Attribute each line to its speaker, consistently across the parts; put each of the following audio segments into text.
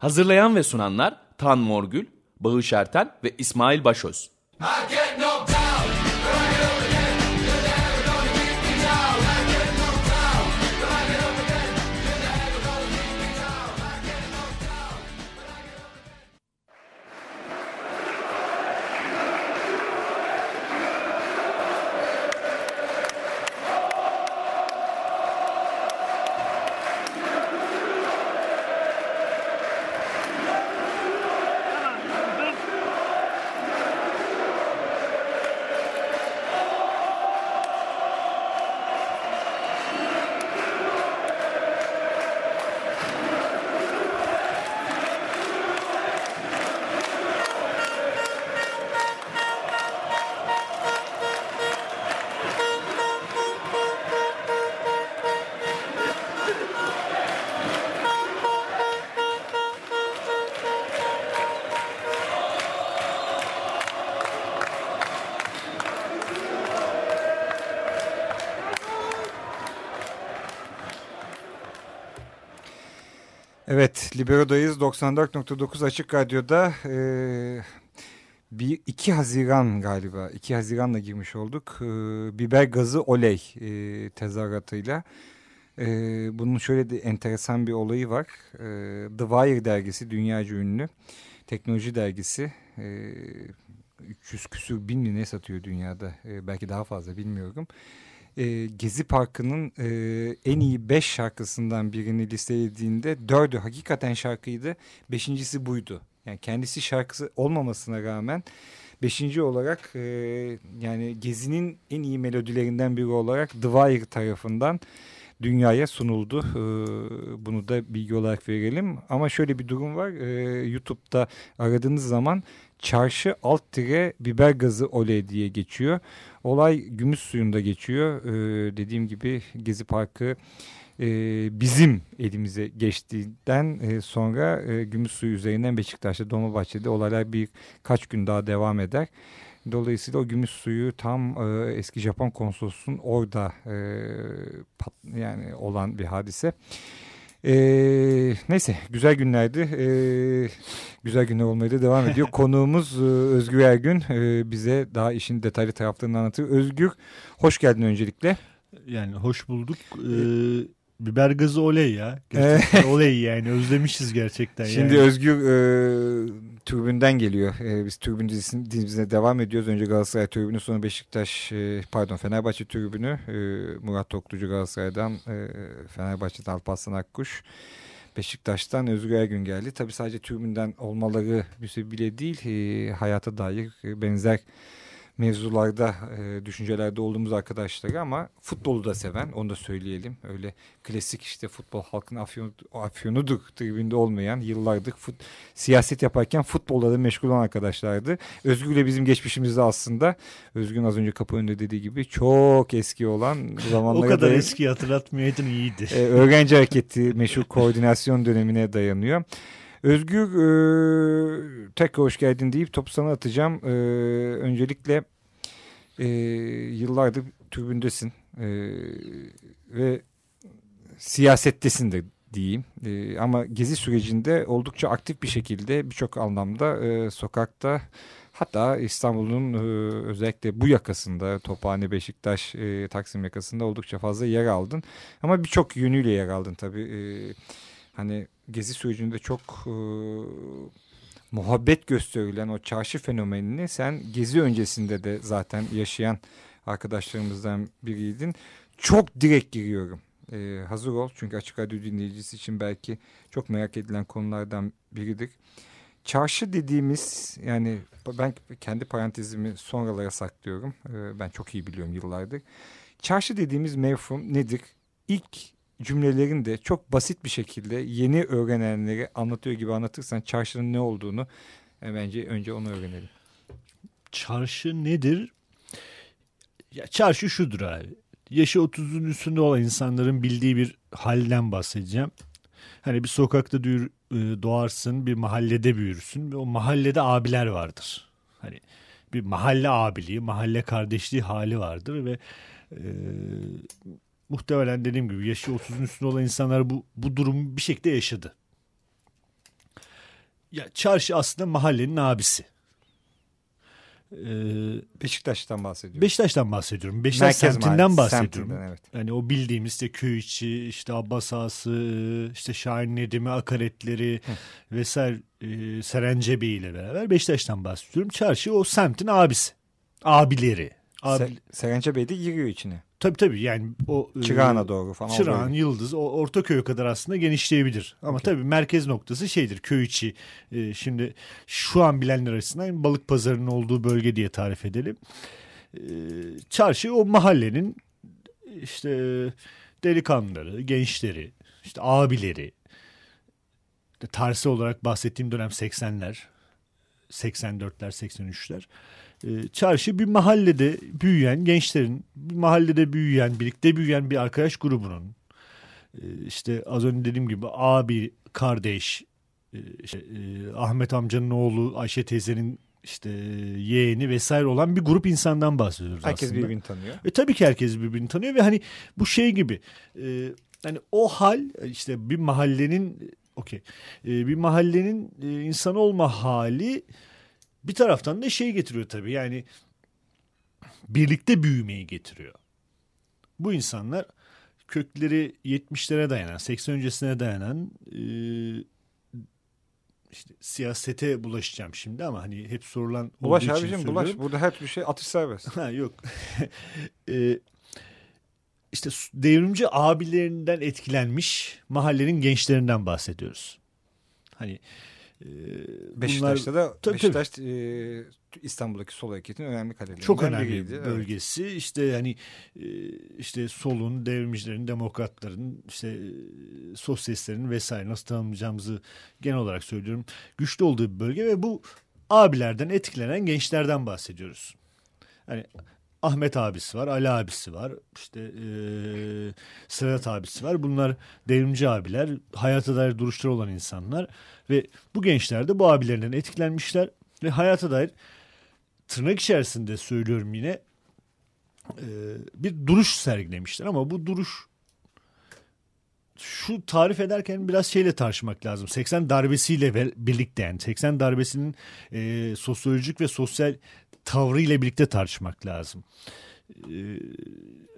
Speaker 1: Hazırlayan ve sunanlar Tan Morgül, Bağış Erten ve İsmail Başöz.
Speaker 2: Evet, Libero'dayız. 94.9 Açık Radyo'da e, bir 2 Haziran galiba, 2 Haziran'la girmiş olduk. E, biber gazı oley e, tezahüratıyla. E, bunun şöyle de enteresan bir olayı var. E, The Wire dergisi, dünyaca ünlü teknoloji dergisi. E, 300 küsür bin mi ne satıyor dünyada? E, belki daha fazla bilmiyorum Gezi Parkı'nın e, en iyi beş şarkısından birini listelediğinde dördü hakikaten şarkıydı. Beşincisi buydu. Yani kendisi şarkısı olmamasına rağmen beşinci olarak e, yani Gezi'nin en iyi melodilerinden biri olarak The Wire tarafından dünyaya sunuldu. E, bunu da bilgi olarak verelim. Ama şöyle bir durum var. E, YouTube'da aradığınız zaman çarşı alt tire biber gazı oley diye geçiyor. Olay gümüş suyunda geçiyor. Ee, dediğim gibi Gezi Parkı e, bizim elimize geçtiğinden e, sonra e, gümüş suyu üzerinden Beşiktaş'ta Dolmabahçe'de olaylar birkaç gün daha devam eder. Dolayısıyla o gümüş suyu tam e, eski Japon konsolosunun orada e, pat, yani olan bir hadise. Ee, neyse güzel günlerdi. Ee, güzel günler olmaya da devam ediyor. Konuğumuz e, Özgür Ergün e, bize daha işin detaylı taraflarını anlatır. Özgür hoş geldin öncelikle.
Speaker 3: Yani hoş bulduk. Ee, biber gazı oley ya. Gerçekten oley yani özlemişiz gerçekten.
Speaker 2: Şimdi
Speaker 3: yani.
Speaker 2: Özgür e, tribünden geliyor. E, biz tribün dizisine, dizisine devam ediyoruz. Önce Galatasaray tribünü sonra Beşiktaş e, pardon Fenerbahçe tribünü e, Murat Toklucu Galatasaray'dan e, Fenerbahçe'den Alparslan Akkuş. Beşiktaş'tan Özgür Ergün geldi. Tabii sadece tribünden olmaları bile değil. E, hayata dair e, benzer mevzularda, e, düşüncelerde olduğumuz arkadaşları ama futbolu da seven, onu da söyleyelim. Öyle klasik işte futbol halkın afyon, afyonudur tribünde olmayan, yıllardır fut, siyaset yaparken futbolla da meşgul olan arkadaşlardı. Özgür'le bizim geçmişimizde aslında, Özgür'ün az önce kapı önünde dediği gibi çok eski olan
Speaker 3: zamanlara O kadar dayan- eski hatırlatmayaydın iyiydi.
Speaker 2: E, öğrenci hareketi meşhur koordinasyon dönemine dayanıyor. Özgür e, tekrar hoş geldin deyip topu sana atacağım. E, öncelikle e, yıllardır tribündesin e, ve siyasettesin de diyeyim. E, ama gezi sürecinde oldukça aktif bir şekilde birçok anlamda e, sokakta hatta İstanbul'un e, özellikle bu yakasında Tophane, Beşiktaş, e, Taksim yakasında oldukça fazla yer aldın. Ama birçok yönüyle yer aldın tabii. E, hani gezi sürecinde çok e, muhabbet gösterilen o çarşı fenomenini sen gezi öncesinde de zaten yaşayan arkadaşlarımızdan biriydin. Çok direkt giriyorum. Ee, hazır ol çünkü Açık Radyo dinleyicisi için belki çok merak edilen konulardan biridir. Çarşı dediğimiz yani ben kendi parantezimi sonralara saklıyorum. Ee, ben çok iyi biliyorum yıllardır. Çarşı dediğimiz mevhum nedir? İlk cümlelerini de çok basit bir şekilde yeni öğrenenlere anlatıyor gibi anlatırsan çarşının ne olduğunu e, bence önce onu öğrenelim.
Speaker 3: Çarşı nedir? Ya çarşı şudur abi. Yaşı 30'un üstünde olan insanların bildiği bir halden bahsedeceğim. Hani bir sokakta e, doğarsın, bir mahallede büyürsün ve o mahallede abiler vardır. Hani bir mahalle abiliği, mahalle kardeşliği hali vardır ve e, muhtemelen dediğim gibi yaşı 30'un üstünde olan insanlar bu, bu durumu bir şekilde yaşadı. ya çarşı aslında mahallenin abisi. Ee,
Speaker 2: Beşiktaş'tan bahsediyorum.
Speaker 3: Beşiktaş'tan bahsediyorum. Beşiktaş
Speaker 2: Merkez
Speaker 3: semtinden
Speaker 2: mahallesi,
Speaker 3: bahsediyorum.
Speaker 2: semtinden, evet.
Speaker 3: Yani o bildiğimiz işte köy içi, işte Abbas Ağası, işte Şahin Nedim'i, akaretleri vesaire e, Serencebi ile beraber Beşiktaş'tan bahsediyorum. Çarşı o semtin abisi. Abileri. Abi,
Speaker 2: Se- Serence Bey de giriyor içine.
Speaker 3: tabii tabii yani o e,
Speaker 2: Çırağan'a doğru falan.
Speaker 3: Çırağan. Yıldız, o Ortaköy'e kadar aslında genişleyebilir. Ama tabii merkez noktası şeydir, köy içi. Ee, şimdi şu an bilenler açısından balık pazarının olduğu bölge diye tarif edelim. Ee, çarşı o mahallenin işte delikanlıları, gençleri, işte abileri. Tersi olarak bahsettiğim dönem 80'ler, 84'ler, 83'ler. Ee, Çarşı bir mahallede büyüyen gençlerin, bir mahallede büyüyen, birlikte büyüyen bir arkadaş grubunun e, işte az önce dediğim gibi abi, kardeş, e, işte, e, Ahmet amcanın oğlu, Ayşe teyzenin işte yeğeni vesaire olan bir grup insandan bahsediyoruz
Speaker 2: Herkes
Speaker 3: aslında.
Speaker 2: birbirini tanıyor.
Speaker 3: E tabii ki herkes birbirini tanıyor ve hani bu şey gibi e, hani o hal işte bir mahallenin okey e, bir mahallenin e, insan olma hali bir taraftan da şey getiriyor tabii yani birlikte büyümeyi getiriyor. Bu insanlar kökleri 70'lere dayanan 80 öncesine dayanan e, işte siyasete bulaşacağım şimdi ama hani hep sorulan
Speaker 2: Bulaş abicim bulaş.
Speaker 3: söylüyorum.
Speaker 2: Burada her bir şey atış serbest.
Speaker 3: Ha yok. Ee, işte devrimci abilerinden etkilenmiş mahallenin gençlerinden bahsediyoruz. Hani e,
Speaker 2: Beşiktaş'ta
Speaker 3: bunlar
Speaker 2: da
Speaker 3: tabii,
Speaker 2: Beşiktaş e, İstanbul'daki sol hareketin önemli kalelerinden
Speaker 3: çok önemli
Speaker 2: biriydi.
Speaker 3: bir
Speaker 2: Evet.
Speaker 3: bölgesi. İşte hani işte solun, devrimcilerin, demokratların, işte e, sosyalistlerin vesaire nasıl tanımlayacağımızı genel olarak söylüyorum. Güçlü olduğu bir bölge ve bu abilerden etkilenen gençlerden bahsediyoruz. Hani Ahmet abisi var, Ali abisi var, işte e, Sedat abisi var. Bunlar devrimci abiler, hayata dair duruşları olan insanlar ve bu gençler de bu abilerinden etkilenmişler ve hayata dair tırnak içerisinde söylüyorum yine e, bir duruş sergilemişler ama bu duruş şu tarif ederken biraz şeyle tartışmak lazım. 80 darbesiyle birlikte yani 80 darbesinin e, sosyolojik ve sosyal tavrıyla birlikte tartışmak lazım. E,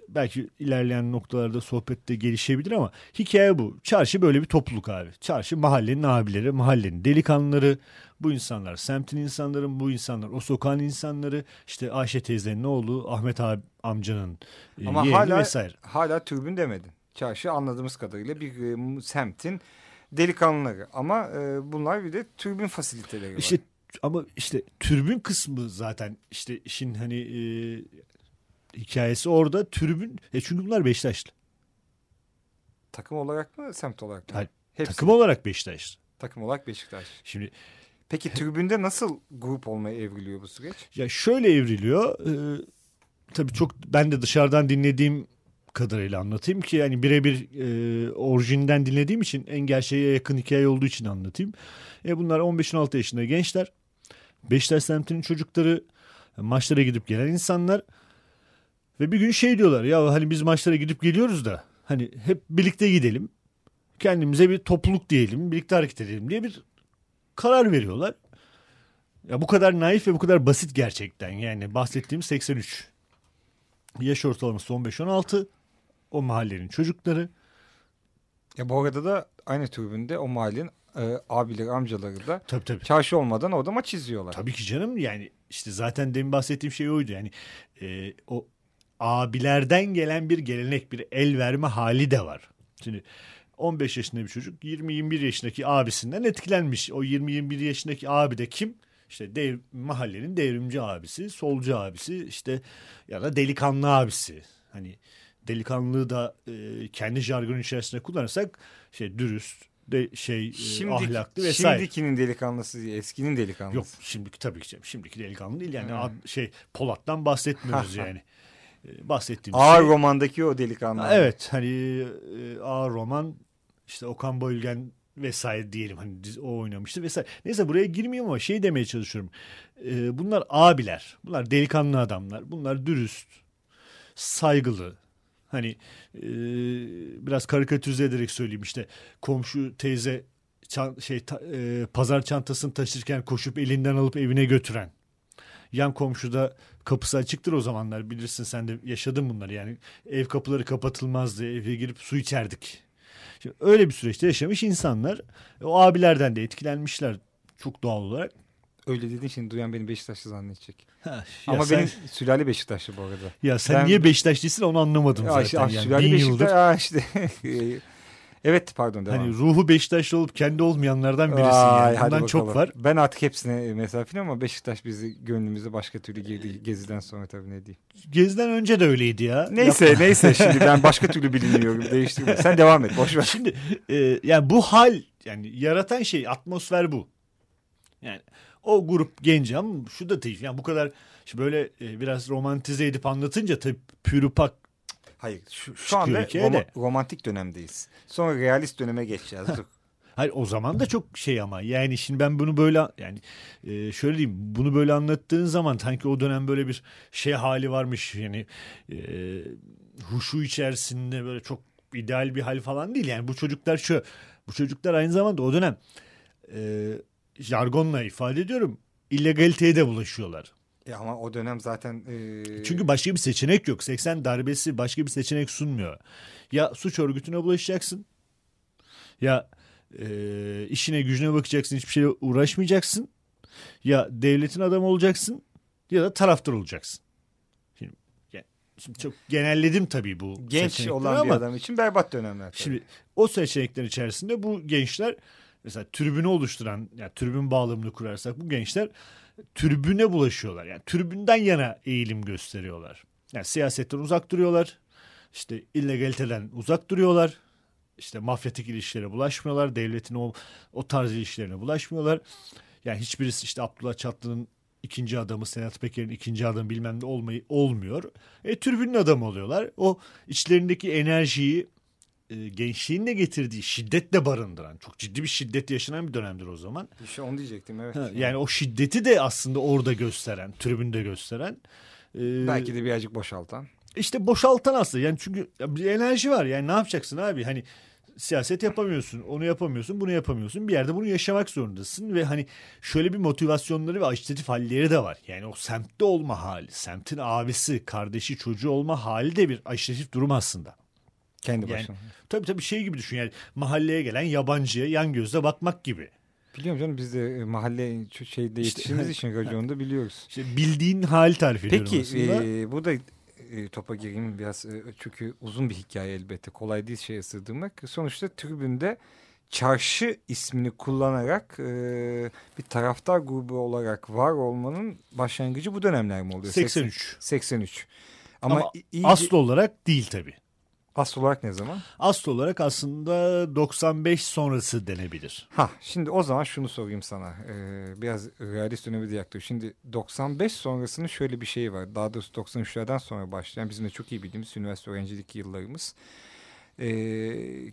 Speaker 3: belki ilerleyen noktalarda sohbette gelişebilir ama hikaye bu. Çarşı böyle bir topluluk abi. Çarşı mahallenin abileri, mahallenin delikanlıları, bu insanlar semtin insanların, bu insanlar o sokağın insanları, işte Ayşe teyzenin oğlu, Ahmet abi, amcanın e,
Speaker 2: Ama
Speaker 3: yeğeni
Speaker 2: hala
Speaker 3: vesaire.
Speaker 2: hala türbün demedin. Çarşı anladığımız kadarıyla bir e, semtin delikanlıları. Ama e, bunlar bir de türbün fasiliteleri var.
Speaker 3: İşte ama işte türbün kısmı zaten işte işin hani e, hikayesi orada türbün. E çünkü bunlar Beşiktaşlı.
Speaker 2: Takım olarak mı semt olarak mı?
Speaker 3: Hayır,
Speaker 2: Hepsi.
Speaker 3: Takım olarak Beşiktaşlı.
Speaker 2: Takım olarak Beşiktaş.
Speaker 3: Şimdi
Speaker 2: Peki tribünde nasıl grup olmaya evriliyor bu süreç?
Speaker 3: ya şöyle evriliyor. E, tabii çok ben de dışarıdan dinlediğim kadarıyla anlatayım ki yani birebir e, orijinden dinlediğim için en gerçeğe yakın hikaye olduğu için anlatayım. E, bunlar 15-16 yaşında gençler. Beşiktaş semtinin çocukları maçlara gidip gelen insanlar ve bir gün şey diyorlar ya hani biz maçlara gidip geliyoruz da hani hep birlikte gidelim. Kendimize bir topluluk diyelim, birlikte hareket edelim diye bir karar veriyorlar. Ya bu kadar naif ve bu kadar basit gerçekten. Yani bahsettiğim 83. Yaş ortalaması 15-16. O mahallenin çocukları.
Speaker 2: Ya bu arada da aynı tribünde o mahallenin e, abileri, amcaları da
Speaker 3: Tabii tabii.
Speaker 2: çarşı olmadan orada maç izliyorlar.
Speaker 3: Tabii ki canım yani işte zaten demin bahsettiğim şey oydu. Yani e, o abilerden gelen bir gelenek, bir el verme hali de var. Şimdi 15 yaşında bir çocuk 20-21 yaşındaki abisinden etkilenmiş. O 20-21 yaşındaki abi de kim? İşte dev, mahallenin devrimci abisi, solcu abisi işte ya da delikanlı abisi. Hani delikanlılığı da e, kendi jargon içerisinde kullanırsak şey dürüst, de şey e,
Speaker 2: Şimdi,
Speaker 3: ahlaklı vesaire.
Speaker 2: Şimdikinin delikanlısı değil, eskinin delikanlısı.
Speaker 3: Yok şimdiki tabii ki. Şimdiki delikanlı değil yani
Speaker 2: Hmm.
Speaker 3: ad- şey Polat'tan bahsetmiyoruz yani. Ee, Bahsettiğimiz
Speaker 2: Ağır
Speaker 3: şey.
Speaker 2: romandaki o delikanlı.
Speaker 3: Ha, Evet hani e, ağır roman işte Okan Bayülgen vesaire diyelim hani o oynamıştı vesaire. Neyse buraya girmeyeyim ama şey demeye çalışıyorum. Ee, bunlar abiler. Bunlar delikanlı adamlar. Bunlar dürüst, saygılı. Hani e, biraz karikatürize ederek söyleyeyim işte komşu teyze çan- şey ta- e, pazar çantasını taşırken koşup elinden alıp evine götüren. Yan komşuda kapısı açıktır o zamanlar bilirsin sen de yaşadın bunları yani ev kapıları kapatılmazdı eve girip su içerdik. Şimdi öyle bir süreçte yaşamış insanlar o abilerden de etkilenmişler çok doğal olarak.
Speaker 2: Öyle dediğin şimdi duyan beni Beşiktaşlı zannedecek.
Speaker 3: Ha, ya
Speaker 2: Ama
Speaker 3: sen,
Speaker 2: benim sülale Beşiktaşlı bu arada.
Speaker 3: ya sen
Speaker 2: ben-
Speaker 3: niye Beşiktaşlısın onu anlamadım
Speaker 2: Ya
Speaker 3: zaten.
Speaker 2: işte,
Speaker 3: yani.
Speaker 2: sülale
Speaker 3: Bin
Speaker 2: Beşiktaş
Speaker 3: yıldır
Speaker 2: Aa, işte. evet pardon devam.
Speaker 3: hani ruhu Beşiktaşlı olup kendi olmayanlardan birisin
Speaker 2: Vay,
Speaker 3: yani. Bundan çok var.
Speaker 2: Ben artık hepsine mesafeli ama Beşiktaş bizi gönlümüze başka türlü girdi. Geziden sonra tabii ne diyeyim.
Speaker 3: Gezden önce de öyleydi ya.
Speaker 2: Neyse neyse şimdi ben başka türlü biliniyorum. Değiştirme. Sen devam et. Boş ver.
Speaker 3: Şimdi e, yani bu hal yani yaratan şey atmosfer bu. Yani o grup genç ama şu da değil. Yani bu kadar işte böyle e, biraz romantize edip anlatınca tabii pürüpak
Speaker 2: Hayır şu, şu anda roma- romantik dönemdeyiz. Sonra realist döneme geçeceğiz.
Speaker 3: Hayır o zaman da çok şey ama yani şimdi ben bunu böyle yani e, şöyle diyeyim bunu böyle anlattığın zaman sanki o dönem böyle bir şey hali varmış yani e, huşu içerisinde böyle çok ideal bir hal falan değil yani bu çocuklar şu bu çocuklar aynı zamanda o dönem e, jargonla ifade ediyorum illegaliteye de bulaşıyorlar.
Speaker 2: Ya ama o dönem zaten e,
Speaker 3: Çünkü başka bir seçenek yok. 80 darbesi başka bir seçenek sunmuyor. Ya suç örgütüne bulaşacaksın. Ya e, işine gücüne bakacaksın. Hiçbir şeyle uğraşmayacaksın. Ya devletin adamı olacaksın. Ya da taraftar olacaksın. Şimdi, yani, şimdi çok genelledim tabii bu
Speaker 2: genç olan
Speaker 3: ama
Speaker 2: bir adam için berbat dönemler. tabii.
Speaker 3: Şimdi o seçenekler içerisinde bu gençler mesela tribünü oluşturan yani tribün bağlamını kurarsak bu gençler tribüne bulaşıyorlar. Yani tribünden yana eğilim gösteriyorlar. Yani siyasetten uzak duruyorlar. İşte illegaliteden uzak duruyorlar. İşte mafyatik ilişkilere bulaşmıyorlar. Devletin o, o tarz ilişkilerine bulaşmıyorlar. Yani hiçbirisi işte Abdullah Çatlı'nın ikinci adamı, Sedat Peker'in ikinci adamı bilmem ne olmayı olmuyor. E tribünün adamı oluyorlar. O içlerindeki enerjiyi e, gençliğin de getirdiği şiddetle barındıran çok ciddi bir şiddet yaşanan bir dönemdir o zaman.
Speaker 2: İşte onu diyecektim evet.
Speaker 3: Ha, yani o şiddeti de aslında orada gösteren, tribünde gösteren. e,
Speaker 2: Belki de birazcık boşaltan.
Speaker 3: işte boşaltan aslında. Yani çünkü bir enerji var. Yani ne yapacaksın abi? Hani siyaset yapamıyorsun, onu yapamıyorsun, bunu yapamıyorsun. Bir yerde bunu yaşamak zorundasın ve hani şöyle bir motivasyonları ve agitatif halleri de var. Yani o semtte olma hali, semtin abisi, kardeşi, çocuğu olma hali de bir agitatif durum aslında.
Speaker 2: Kendi
Speaker 3: Yani-
Speaker 2: başına.
Speaker 3: Tabii tabii şey gibi düşün yani mahalleye gelen yabancıya yan gözle bakmak gibi.
Speaker 2: Biliyorum canım biz de e, mahalle şeyde yetiştiğimiz için raconda biliyoruz.
Speaker 3: İşte bildiğin hal tarif ediyorum
Speaker 2: Peki
Speaker 3: aslında.
Speaker 2: e, burada e, topa gireyim biraz e, çünkü uzun bir hikaye elbette kolay değil şeye sığdırmak. Sonuçta tribünde çarşı ismini kullanarak e, bir taraftar grubu olarak var olmanın başlangıcı bu dönemler mi oluyor?
Speaker 3: 83.
Speaker 2: 83. Ama,
Speaker 3: Ama Asıl olarak değil tabii.
Speaker 2: Asıl olarak ne zaman?
Speaker 3: Asıl olarak aslında 95 sonrası denebilir.
Speaker 2: Ha şimdi o zaman şunu sorayım sana. Ee, biraz realist dönemi de yaklaşıyor. Şimdi 95 sonrasının şöyle bir şeyi var. Daha doğrusu 93'lerden sonra başlayan bizim de çok iyi bildiğimiz üniversite öğrencilik yıllarımız. Ee,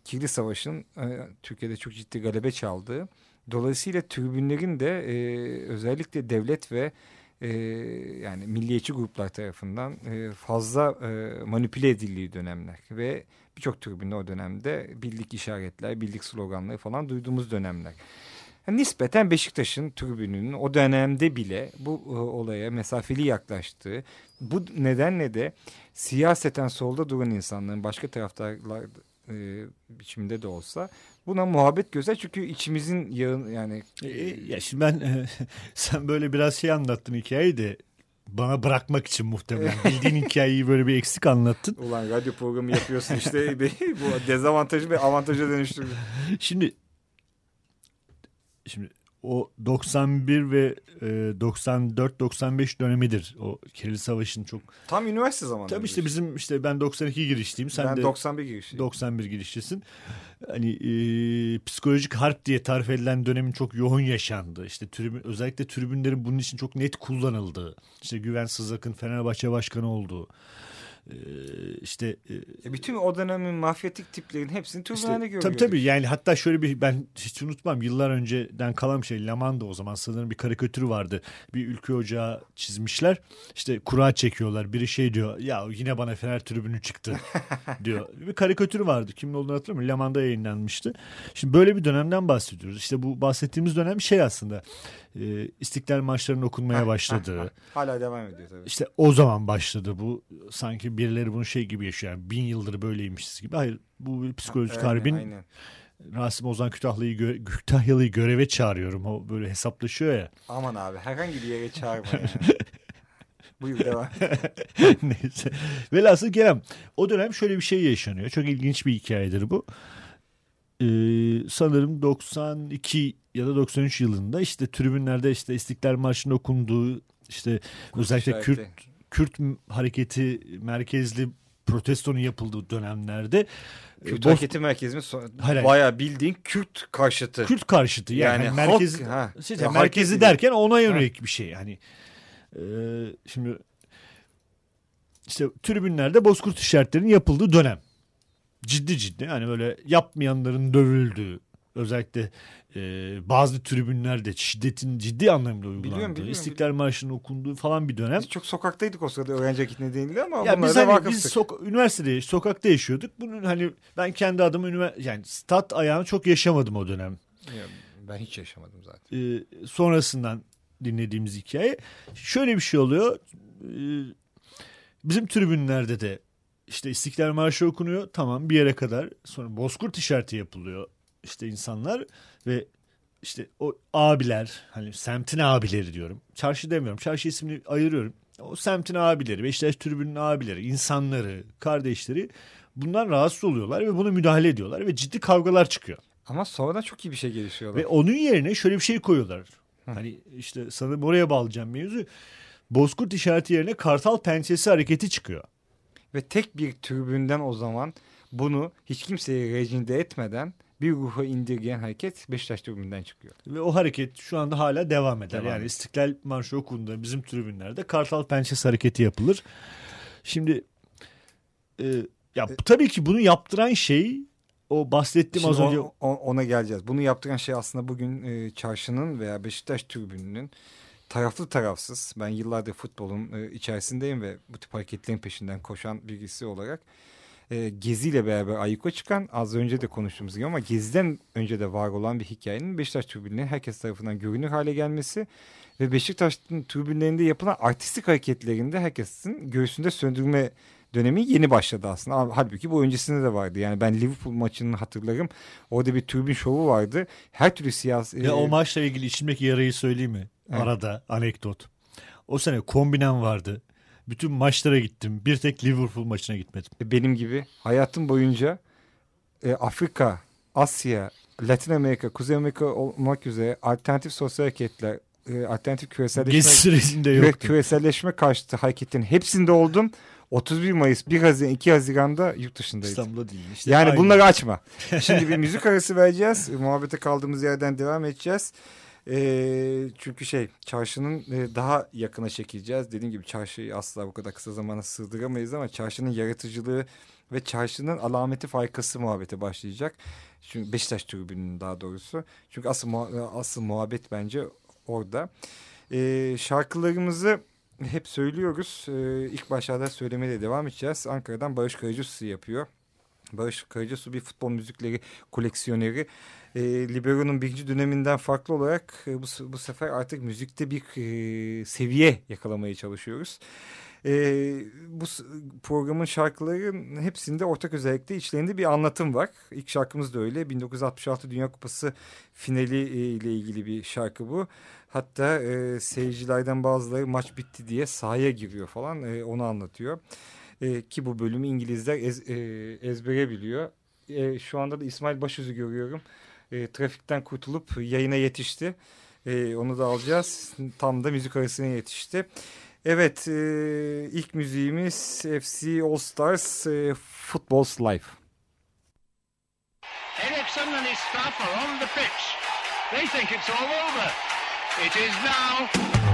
Speaker 2: Kirli Savaş'ın e, Türkiye'de çok ciddi galebe çaldığı. Dolayısıyla tribünlerin de e, özellikle devlet ve e, yani milliyetçi gruplar tarafından e, fazla e, manipüle edildiği dönemler ve birçok tribünde o dönemde bildik işaretler, bildik sloganları falan duyduğumuz dönemler. Yani nispeten Beşiktaş'ın tribününün o dönemde bile bu e, olaya mesafeli yaklaştığı, bu nedenle de siyaseten solda duran insanların başka taraftarlar e, biçiminde de olsa buna muhabbet göster çünkü içimizin yağın yani
Speaker 3: E, ya şimdi ben sen böyle biraz şey anlattın hikayeyi de bana bırakmak için muhtemelen bildiğin hikayeyi böyle bir eksik anlattın.
Speaker 2: ulan radyo programı yapıyorsun işte bu dezavantajı ve avantaja dönüştürdün.
Speaker 3: Şimdi şimdi o 91 ve e, 94-95 dönemidir. O Kirli Savaş'ın çok.
Speaker 2: Tam üniversite zamanı.
Speaker 3: Tabii işte bizim işte ben 92 girişliyim. Sen
Speaker 2: ben
Speaker 3: de
Speaker 2: 91 girişliyim.
Speaker 3: 91 girişlisin. Hani e, psikolojik harp diye tarif edilen dönemin çok yoğun yaşandığı, işte tribün, özellikle tribünlerin bunun için çok net kullanıldığı, işte Güven Sızak'ın Fenerbahçe başkanı olduğu, işte e,
Speaker 2: E bütün o dönemin mafyatik tiplerin hepsini tribünlerde
Speaker 3: işte,
Speaker 2: görüyoruz.
Speaker 3: tabii tabii yani hatta şöyle bir ben hiç unutmam yıllar önceden kalan bir şey Lamanda o zaman sanırım bir karikatürü vardı. Bir ülke ocağı çizmişler. İşte kura çekiyorlar. Biri şey diyor ya yine bana Fener tribünü çıktı diyor. Bir karikatürü vardı. Kimin olduğunu hatırlamıyorum. Lamanda yayınlanmıştı. Şimdi böyle bir dönemden bahsediyoruz. İşte bu bahsettiğimiz dönem şey aslında. E, İstiklal maçlarının okunmaya başladığı.
Speaker 2: Hala devam ediyor tabii.
Speaker 3: İşte o zaman başladı bu sanki birileri bunu şey gibi yaşıyor. Yani bin yıldır böyleymişiz gibi. Hayır bu bir psikolojik harbin.
Speaker 2: aynen.
Speaker 3: Rasim Ozan Kütahyalı'yı gö- Kütahyalı'yı göreve çağırıyorum. O böyle hesaplaşıyor ya.
Speaker 2: Aman abi herhangi bir yere çağırma yani. Buyur devam.
Speaker 3: Neyse. Velhasıl Kerem o dönem şöyle bir şey yaşanıyor. Çok ilginç bir hikayedir bu. Ee, sanırım 92 ya da 93 yılında işte tribünlerde işte İstiklal Marşı'nın okunduğu işte özellikle Kürt
Speaker 2: işareti.
Speaker 3: Kürt hareketi merkezli protestonun yapıldığı dönemlerde
Speaker 2: Kürt
Speaker 3: Boz-
Speaker 2: hareketi merkezi mi? So-
Speaker 3: Hayır.
Speaker 2: Bayağı bildiğin Kürt karşıtı.
Speaker 3: Kürt karşıtı yani,
Speaker 2: Yani
Speaker 3: hani merkezi
Speaker 2: halk- ha.
Speaker 3: şey,
Speaker 2: Ya
Speaker 3: merkezi derken ona yönelik bir şey yani e, şimdi işte tribünlerde bozkurt işaretlerinin yapıldığı dönem ciddi ciddi hani böyle yapmayanların dövüldüğü özellikle e, bazı tribünlerde şiddetin ciddi anlamda uygulandığı
Speaker 2: biliyorum,
Speaker 3: İstiklal Marşı'nın okunduğu falan bir dönem
Speaker 2: Biz çok sokaktaydık o sırada öğrenci vakit nedeniyle ama
Speaker 3: ya biz hani biz sok- üniversitede sokakta yaşıyorduk. Bunun hani ben kendi adıma ünivers- yani stat ayağını çok yaşamadım o dönem.
Speaker 2: Ya, ben hiç yaşamadım zaten.
Speaker 3: e, sonrasından dinlediğimiz hikaye. Şöyle bir şey oluyor. E, bizim tribünlerde de işte İstiklal Marşı okunuyor. Tamam bir yere kadar. Sonra Bozkurt işareti yapılıyor. İşte insanlar ve işte o abiler hani semtin abileri diyorum. Çarşı demiyorum. Çarşı ismini ayırıyorum. O semtin abileri, Beşiktaş tribünün abileri, insanları, kardeşleri bundan rahatsız oluyorlar ve bunu müdahale ediyorlar ve ciddi kavgalar çıkıyor.
Speaker 2: Ama sonradan çok iyi bir şey gelişiyorlar.
Speaker 3: Ve onun yerine şöyle bir şey koyuyorlar. Hani işte sanırım oraya bağlayacağım mevzu. Bozkurt işareti yerine Kartal pençesi hareketi çıkıyor.
Speaker 2: Ve tek bir tribünden o zaman bunu hiç kimseye rejinde etmeden bir ruha indirgeyen hareket Beşiktaş tribünden çıkıyor.
Speaker 3: Ve o hareket şu anda hala devam eder.
Speaker 2: Devam
Speaker 3: yani
Speaker 2: ediyor.
Speaker 3: İstiklal Marşı okunduğunda bizim tribünlerde Kartal pençesi hareketi yapılır. Şimdi e, ya bu- tabii ki bunu yaptıran şey o bahsettiğim az önce
Speaker 2: o- o- ona geleceğiz. Bunu yaptıran şey aslında bugün e, çarşının veya Beşiktaş tribününün taraflı tarafsız. Ben yıllardır futbolun e, içerisindeyim ve bu tip hareketlerin peşinden koşan birisi olarak e, Gezi ile beraber ayyuka çıkan az önce de konuştuğumuz gibi ama Gezi'den önce de var olan bir hikayenin Beşiktaş tribünlerinin herkes tarafından görünür hale gelmesi ve Beşiktaş'ın tribünlerinde yapılan artistik hareketlerinde herkesin göğsünde söndürme dönemi yeni başladı aslında. Halbuki bu öncesinde de vardı. Yani ben Liverpool maçını hatırlarım. Orada bir tribün şovu vardı. Her türlü siyasi...
Speaker 3: Ya o maçla ilgili içimdeki yarayı söyleyeyim mi?
Speaker 2: Evet.
Speaker 3: Arada anekdot. O sene kombinem vardı. Bütün maçlara gittim. Bir tek Liverpool maçına gitmedim.
Speaker 2: benim gibi hayatım boyunca e, Afrika, Asya, Latin Amerika, Kuzey Amerika olmak üzere alternatif sosyal hareketler, e, alternatif küreselleşme,
Speaker 3: yoktu.
Speaker 2: küreselleşme karşıtı hareketlerin hepsinde oldum. 31 Mayıs, 1 Haziran, 2 Haziran'da yurt dışındaydım.
Speaker 3: İstanbul'da değil. İşte
Speaker 2: Yani
Speaker 3: aynı.
Speaker 2: bunları açma. Şimdi bir müzik arası vereceğiz. Muhabbete kaldığımız yerden devam edeceğiz. Ee, çünkü şey çarşının e, daha yakına çekileceğiz. Dediğim gibi çarşıyı asla bu kadar kısa zamana sığdıramayız ama çarşının yaratıcılığı ve çarşının alameti faykası muhabbete başlayacak. Çünkü Beşiktaş tribününün daha doğrusu. Çünkü asıl, asıl muhabbet bence orada. Ee, şarkılarımızı hep söylüyoruz. Ee, ilk başlarda söylemeye de devam edeceğiz. Ankara'dan Barış Karacasu yapıyor. Barış Karacasu bir futbol müzikleri koleksiyoneri. E, Libero'nun birinci döneminden farklı olarak e, bu, bu sefer artık müzikte bir e, seviye yakalamaya çalışıyoruz. E, bu programın şarkıların hepsinde ortak özellikle içlerinde bir anlatım var. İlk şarkımız da öyle. 1966 Dünya Kupası finali e, ile ilgili bir şarkı bu. Hatta e, seyircilerden bazıları maç bitti diye sahaya giriyor falan e, onu anlatıyor. E, ki bu bölümü İngilizler ez, e, ezbere biliyor. E, şu anda da İsmail Başöz'ü görüyorum. E, trafikten kurtulup yayına yetişti. E, onu da alacağız. Tam da müzik arasına yetişti. Evet e, ilk müziğimiz FC All Stars e, Football's Life.
Speaker 4: Ericsson and his staff are on the pitch. They think it's all over. It is now.「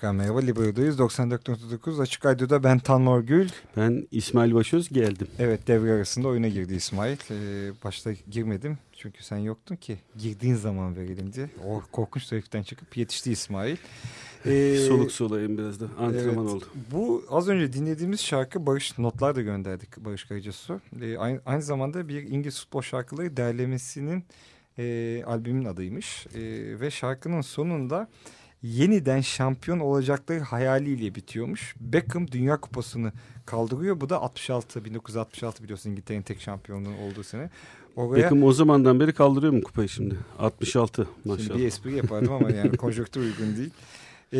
Speaker 2: Tekrar merhaba Libero'dayız. 94.9 Açık Radyo'da ben Tan Morgül.
Speaker 5: Ben İsmail Başöz geldim.
Speaker 2: Evet devre arasında oyuna girdi İsmail. Ee, başta girmedim çünkü sen yoktun ki. Girdiğin zaman verelim diye. O korkunç trafikten çıkıp yetişti İsmail. Ee,
Speaker 5: Soluk solayım biraz da. Antrenman
Speaker 2: evet.
Speaker 5: oldu.
Speaker 2: Bu az önce dinlediğimiz şarkı Barış notlar da gönderdik Barış Karacasu. Ee, aynı, aynı zamanda bir İngiliz futbol şarkıları derlemesinin e, albümün adıymış. E, ve şarkının sonunda yeniden şampiyon olacakları hayaliyle bitiyormuş. Beckham Dünya Kupası'nı kaldırıyor. Bu da 66 1966 biliyorsun İngiltere'nin tek şampiyonluğu olduğu sene. Oraya
Speaker 5: Beckham o zamandan beri kaldırıyor mu kupayı şimdi? 66 maşallah.
Speaker 2: Şimdi bir espri yapardım ama yani konjonktür uygun değil. Ee,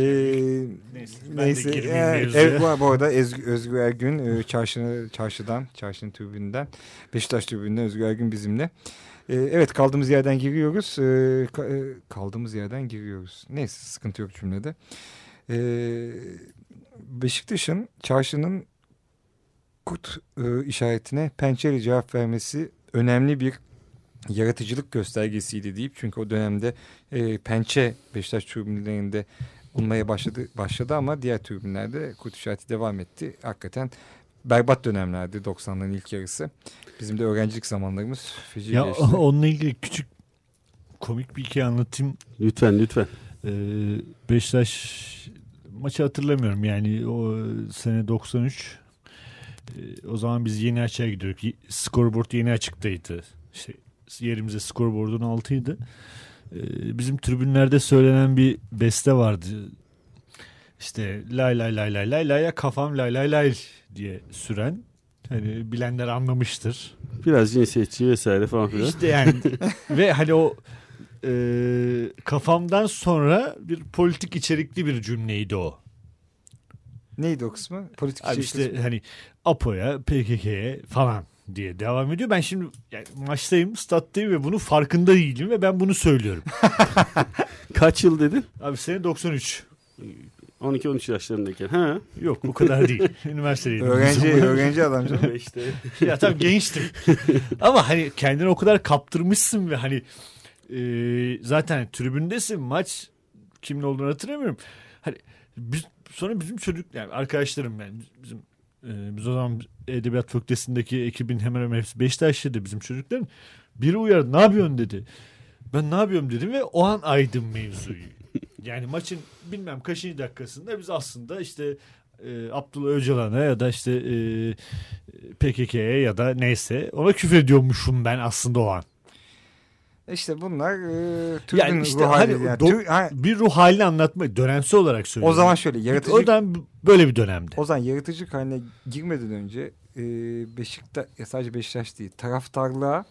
Speaker 3: Neyse, ben de
Speaker 2: neyse.
Speaker 3: girmeyeyim
Speaker 2: Ee, evet, bu, bu arada Özgür, Özgür Ergün e, çarşını, çarşıdan, çarşının tribünden, Beşiktaş tribünden Özgür Ergün bizimle. Ee, evet kaldığımız yerden giriyoruz. Ee, ka- e, kaldığımız yerden giriyoruz. Neyse sıkıntı yok cümlede. Ee, Beşiktaş'ın çarşının kurt e, işaretine pençeli cevap vermesi önemli bir yaratıcılık göstergesiydi deyip çünkü o dönemde e, pençe Beşiktaş tribünlerinde bulmaya başladı başladı ama diğer tribünlerde kurt işareti devam etti. Hakikaten berbat dönemlerdi 90'ların ilk yarısı. Bizim de öğrencilik zamanlarımız feci
Speaker 3: Ya
Speaker 2: geçti.
Speaker 3: onunla ilgili küçük komik bir hikaye anlatayım.
Speaker 5: Lütfen lütfen.
Speaker 3: Ee, Beşiktaş maçı hatırlamıyorum yani o sene 93 Ee, o zaman biz yeni açığa gidiyorduk. Scoreboard yeni açıktaydı. İşte yerimize scoreboard'un altıydı. Ee, bizim tribünlerde söylenen bir beste vardı. İşte lay lay lay lay lay lay kafam lay lay lay diye süren. Hani bilenler anlamıştır.
Speaker 5: Biraz cinsiyetçi vesaire falan filan.
Speaker 3: İşte yani ve hani o e, kafamdan sonra bir politik içerikli bir cümleydi o.
Speaker 2: Neydi o kısmı? Politik
Speaker 3: Abi işte
Speaker 2: kısmı.
Speaker 3: hani APO'ya, PKK'ye falan diye devam ediyor. Ben şimdi yani maçtayım, stat'tayım ve bunun farkında değilim ve ben bunu söylüyorum.
Speaker 5: Kaç yıl dedin?
Speaker 3: Abi sene 93.
Speaker 5: 12-13 yaşlarındayken. Ha.
Speaker 3: Yok bu kadar değil. Üniversitedeydim.
Speaker 2: Öğrenci, öğrenci adam canım.
Speaker 5: işte.
Speaker 3: ya tam gençtim. Ama hani kendini o kadar kaptırmışsın ve hani e, zaten tribündesin maç kimin olduğunu hatırlamıyorum. Hani biz sonra bizim çocuk yani arkadaşlarım yani bizim e, biz o zaman edebiyat fakültesindeki ekibin hemen hemen hepsi Beşiktaşlıydı bizim çocukların. Biri uyardı ne yapıyorsun dedi. Ben ne yapıyorum dedim ve o an aydım mevzuyu. Yani maçın bilmem kaçıncı dakikasında biz aslında işte e, Abdullah Öcalan'a ya da işte e, PKK'ye ya da neyse ona küfür ediyormuşum ben aslında o an.
Speaker 2: İşte bunlar e,
Speaker 3: Yani işte
Speaker 2: ruh hali.
Speaker 3: hani
Speaker 2: yani.
Speaker 3: do-
Speaker 2: Tür- ha,
Speaker 3: Bir ruh halini anlatmak dönemsel olarak söylüyorum.
Speaker 2: o zaman şöyle yaratıcı
Speaker 3: o zaman böyle bir dönemde.
Speaker 2: O zaman yaratıcılık haline girmeden önce e, Beşiktaş ya sadece Beşiktaş değil taraftarlığa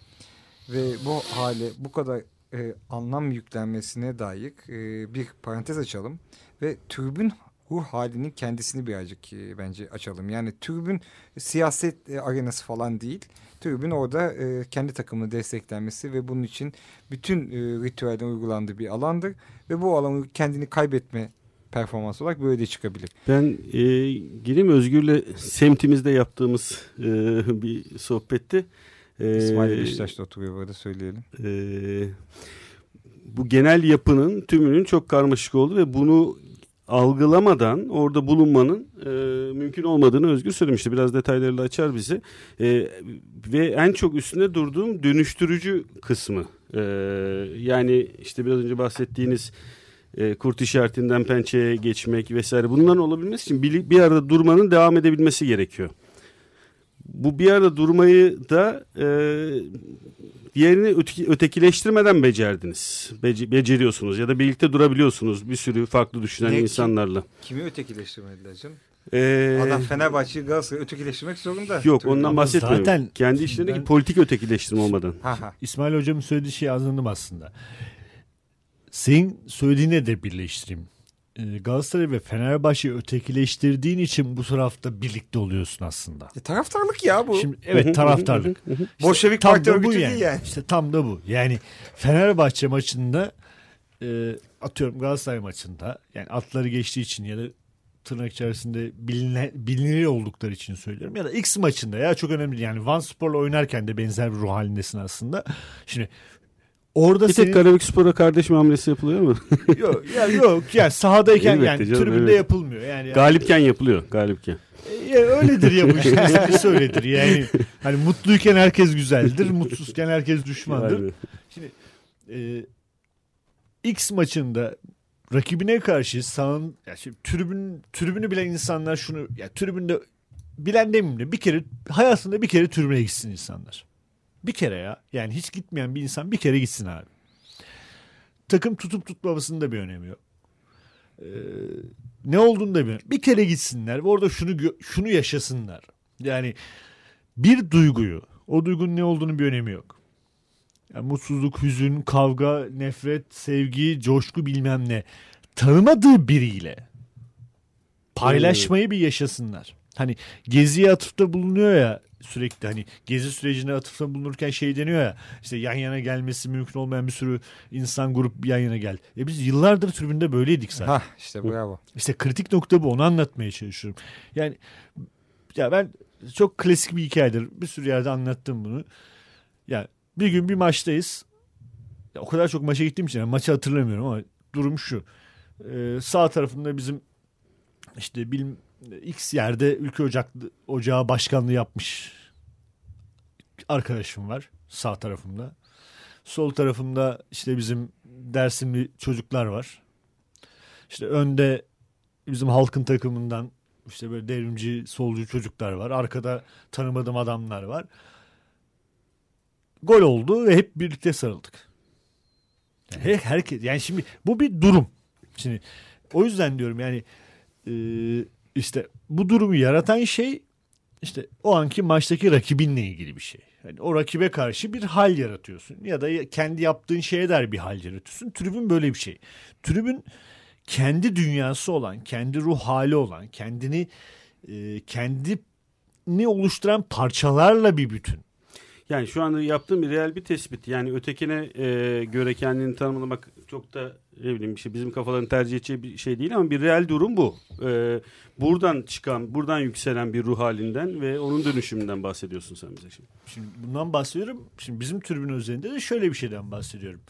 Speaker 2: ve bu hale bu kadar e, anlam yüklenmesine dair e, bir parantez açalım ve tribün ruh halinin kendisini birazcık e, bence açalım. Yani tribün siyaset e, arenası falan değil. Tribün orada e, kendi takımını desteklenmesi ve bunun için bütün e, ritüelden uygulandığı bir alandır. Ve bu alanı kendini kaybetme performans olarak böyle de çıkabilir.
Speaker 5: Ben e, gireyim Özgür'le semtimizde yaptığımız e, bir sohbette. E,
Speaker 2: İsmail Beşiktaş'ta oturuyor bu arada söyleyelim.
Speaker 5: e, bu genel yapının tümünün çok karmaşık olduğu ve bunu algılamadan orada bulunmanın e, mümkün olmadığını Özgür söylemişti. Biraz detaylarıyla açar bizi. E, ve en çok üstünde durduğum dönüştürücü kısmı. E, yani işte biraz önce bahsettiğiniz e, kurt işaretinden pençeye geçmek vesaire bunların olabilmesi için bir, bir arada durmanın devam edebilmesi gerekiyor. Bu bir arada durmayı da e, diğerini öteki, ötekileştirmeden becerdiniz. Bece, beceriyorsunuz ya da birlikte durabiliyorsunuz bir sürü farklı düşünen
Speaker 2: Ne
Speaker 5: insanlarla.
Speaker 2: Kimi ötekileştirmediler canım?
Speaker 5: Ee,
Speaker 2: Adam Fenerbahçe'yi Galatasaray'ı ötekileştirmek zorunda.
Speaker 5: yok
Speaker 2: Tabii.
Speaker 5: ondan bahsetmiyorum.
Speaker 3: zaten
Speaker 5: Kendi işlerindeki
Speaker 3: ben-
Speaker 5: politik ötekileştirme olmadan.
Speaker 2: Ha ha.
Speaker 3: İsmail hocamın söylediği şeyi anladım aslında. Senin söylediğine de birleştireyim. Ee, Galatasaray ve Fenerbahçe'yi ötekileştirdiğin için bu tarafta birlikte oluyorsun aslında.
Speaker 2: E, taraftarlık ya bu.
Speaker 3: Şimdi evet taraftarlık. İşte
Speaker 2: Bolşevik
Speaker 3: tam
Speaker 2: Parti
Speaker 3: da bu
Speaker 2: örgütü
Speaker 3: yani.
Speaker 2: değil yani.
Speaker 3: İşte tam da bu. Yani Fenerbahçe maçında e, atıyorum Galatasaray maçında yani atları geçtiği için ya da tırnak içerisinde biline, bilinir oldukları için söylüyorum. Ya da X maçında ya çok önemli. Yani Van Spor'la oynarken de benzer bir ruh halindesin aslında. Şimdi orada
Speaker 5: Bir
Speaker 3: senin...
Speaker 5: tek Karabük Spor'a kardeş muamelesi yapılıyor mu?
Speaker 3: yok, ya yok yani sahadayken
Speaker 5: Elbette
Speaker 3: yani
Speaker 5: canım,
Speaker 3: tribünde
Speaker 5: evet.
Speaker 3: yapılmıyor. Yani,
Speaker 5: Galipken yapılıyor. Galipken.
Speaker 3: ya öyledir ya bu işte. Esprisi öyledir. Yani hani mutluyken herkes güzeldir, mutsuzken herkes düşmandır.
Speaker 5: Yani.
Speaker 3: Şimdi e, X maçında rakibine karşı sağın ya şimdi tribün tribünü bilen insanlar şunu ya tribünde bilen demeyeyim de bir kere hayatında bir kere tribüne gitsin insanlar. Bir kere ya. Yani hiç gitmeyen bir insan bir kere gitsin abi. Takım tutup tutmamasının da bir önemi yok. Ee, ne olduğunu da bir bir kere gitsinler ve orada şunu şunu yaşasınlar. Yani bir duyguyu, o duygunun ne olduğunu bir önemi yok. Yani mutsuzluk, hüzün, kavga, nefret, sevgi, coşku bilmem ne. Tanımadığı biriyle paylaşmayı bir yaşasınlar. Hani geziye atıfta bulunuyor ya sürekli hani gezi sürecine atıfta bulunurken şey deniyor ya işte yan yana gelmesi mümkün olmayan bir sürü insan grup yan yana gel. E biz yıllardır tribünde böyleydik zaten.
Speaker 2: Ha işte bravo.
Speaker 3: İşte kritik nokta bu. Onu anlatmaya çalışıyorum. Yani ya ben çok klasik bir hikayedir. Bir sürü yerde anlattım bunu. Ya bir gün bir maçtayız. Ya, o kadar çok maça gittiğim için yani maçı hatırlamıyorum ama durum şu. Ee, sağ tarafında bizim işte bilim X yerde ülke ocaklı, ocağı başkanlığı yapmış arkadaşım var sağ tarafımda. Sol tarafımda işte bizim Dersimli çocuklar var. İşte önde bizim halkın takımından işte böyle devrimci, solcu çocuklar var. Arkada tanımadığım adamlar var. Gol oldu ve hep birlikte sarıldık. Yani her- herkes yani şimdi bu bir durum. Şimdi o yüzden diyorum yani e, işte bu durumu yaratan şey işte o anki maçtaki rakibinle ilgili bir şey. Yani o rakibe karşı bir hal yaratıyorsun ya da kendi yaptığın şeye dair bir hal yaratıyorsun. Tribün böyle bir şey. Tribün kendi dünyası olan, kendi ruh hali olan, kendini e, kendini oluşturan parçalarla bir bütün.
Speaker 5: Yani şu anda yaptığım bir real bir tespit. Yani ötekine e, göre kendini tanımlamak çok da ne bileyim işte bizim kafaların tercih edeceği bir şey değil ama bir real durum bu. E, buradan çıkan, buradan yükselen bir ruh halinden ve onun dönüşümünden bahsediyorsun sen bize şimdi.
Speaker 3: Şimdi bundan bahsediyorum. Şimdi bizim tribün üzerinde de şöyle bir şeyden bahsediyorum.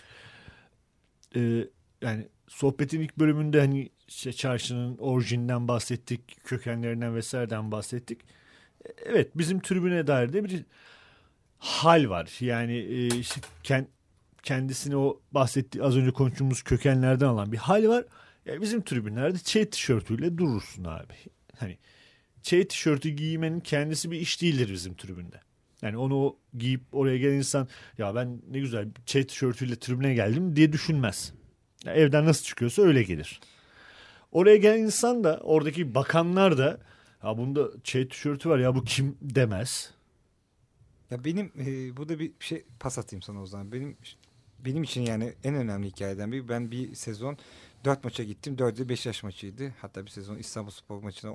Speaker 3: Ee, yani sohbetin ilk bölümünde hani işte çarşının orijinden bahsettik, kökenlerinden vesaireden bahsettik. Evet bizim tribüne dair de bir hal var. Yani e, işte ken- kendisini o bahsetti az önce konuştuğumuz kökenlerden alan bir hal var. Yani bizim tribünlerde çey tişörtüyle durursun abi. Hani çey tişörtü giymenin kendisi bir iş değildir bizim tribünde. Yani onu giyip oraya gelen insan ya ben ne güzel çey tişörtüyle tribüne geldim diye düşünmez. Ya evden nasıl çıkıyorsa öyle gelir. Oraya gelen insan da oradaki bakanlar da ya bunda çey tişörtü var ya bu kim demez.
Speaker 2: Ya benim e, burada bir şey pas atayım sana o zaman. Benim benim için yani en önemli hikayeden biri. Ben bir sezon dört maça gittim. Dördü Beşiktaş maçıydı. Hatta bir sezon İstanbul Spor maçına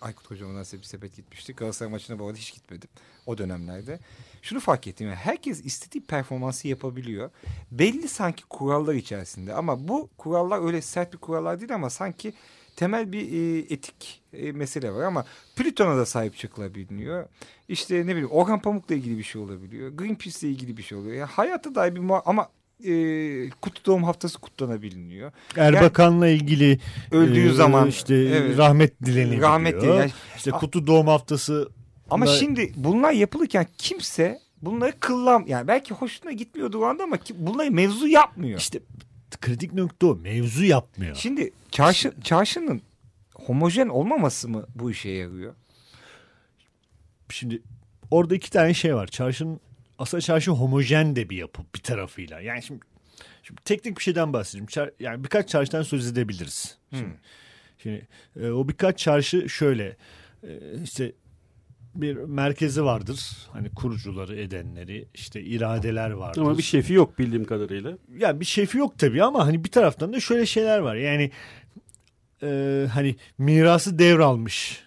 Speaker 2: Aykut hocamla nasıl bir sepet gitmiştik. Galatasaray maçına bu arada hiç gitmedim o dönemlerde. Şunu fark ettim. Yani herkes istediği performansı yapabiliyor. Belli sanki kurallar içerisinde ama bu kurallar öyle sert bir kurallar değil ama sanki temel bir e, etik e, mesele var ama Plüton'a da sahip çıkılabiliyor. İşte ne bileyim Orhan Pamuk'la ilgili bir şey olabiliyor. Greenpeace'le ilgili bir şey oluyor. Yani hayata dair bir ama e, kutu doğum haftası kutlanabiliyor.
Speaker 3: Erbakan'la ilgili
Speaker 2: Öldüğü
Speaker 3: e,
Speaker 2: zaman
Speaker 3: işte
Speaker 2: evet.
Speaker 3: rahmet dileniliyor.
Speaker 2: Rahmet dileniyor.
Speaker 3: İşte kutu doğum haftası
Speaker 2: Ama
Speaker 3: da-
Speaker 2: şimdi bunlar yapılırken kimse bunları kıllam yani belki hoşuna gitmiyordu o anda ama bunları mevzu yapmıyor.
Speaker 3: işte kritik nokta o. Mevzu yapmıyor.
Speaker 2: Şimdi çarşı çarşının homojen olmaması mı bu işe yarıyor?
Speaker 3: Şimdi orada iki tane şey var. Çarşının aslında çarşı homojen de bir yapı bir tarafıyla. Yani şimdi, şimdi teknik bir şeyden bahsedeyim. Çar- yani birkaç çarşıdan söz edebiliriz. Şimdi, şimdi e, o birkaç çarşı şöyle e, işte bir merkezi vardır. Hani kurucuları edenleri işte iradeler vardır.
Speaker 5: Ama bir şefi yok bildiğim kadarıyla.
Speaker 3: ya bir şefi yok tabii ama hani bir taraftan da şöyle şeyler var. Yani e, hani mirası devralmış.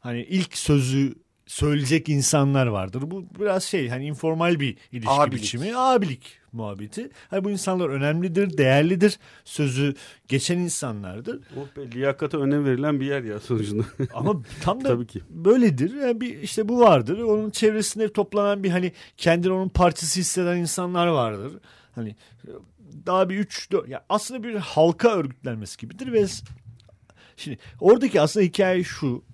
Speaker 3: Hani ilk sözü söyleyecek insanlar vardır. Bu biraz şey hani informal bir ilişki
Speaker 2: Abilik.
Speaker 3: biçimi. Abilik muhabbeti. Hani bu insanlar önemlidir, değerlidir. Sözü geçen insanlardır.
Speaker 5: Oh be liyakata önem verilen bir yer ya sonucunda.
Speaker 3: Ama tam da
Speaker 5: Tabii ki.
Speaker 3: böyledir. Yani bir işte bu vardır. Onun çevresinde toplanan bir hani kendini onun partisi hisseden insanlar vardır. Hani daha bir üç dört ya aslında bir halka örgütlenmesi gibidir ve şimdi oradaki aslında hikaye şu.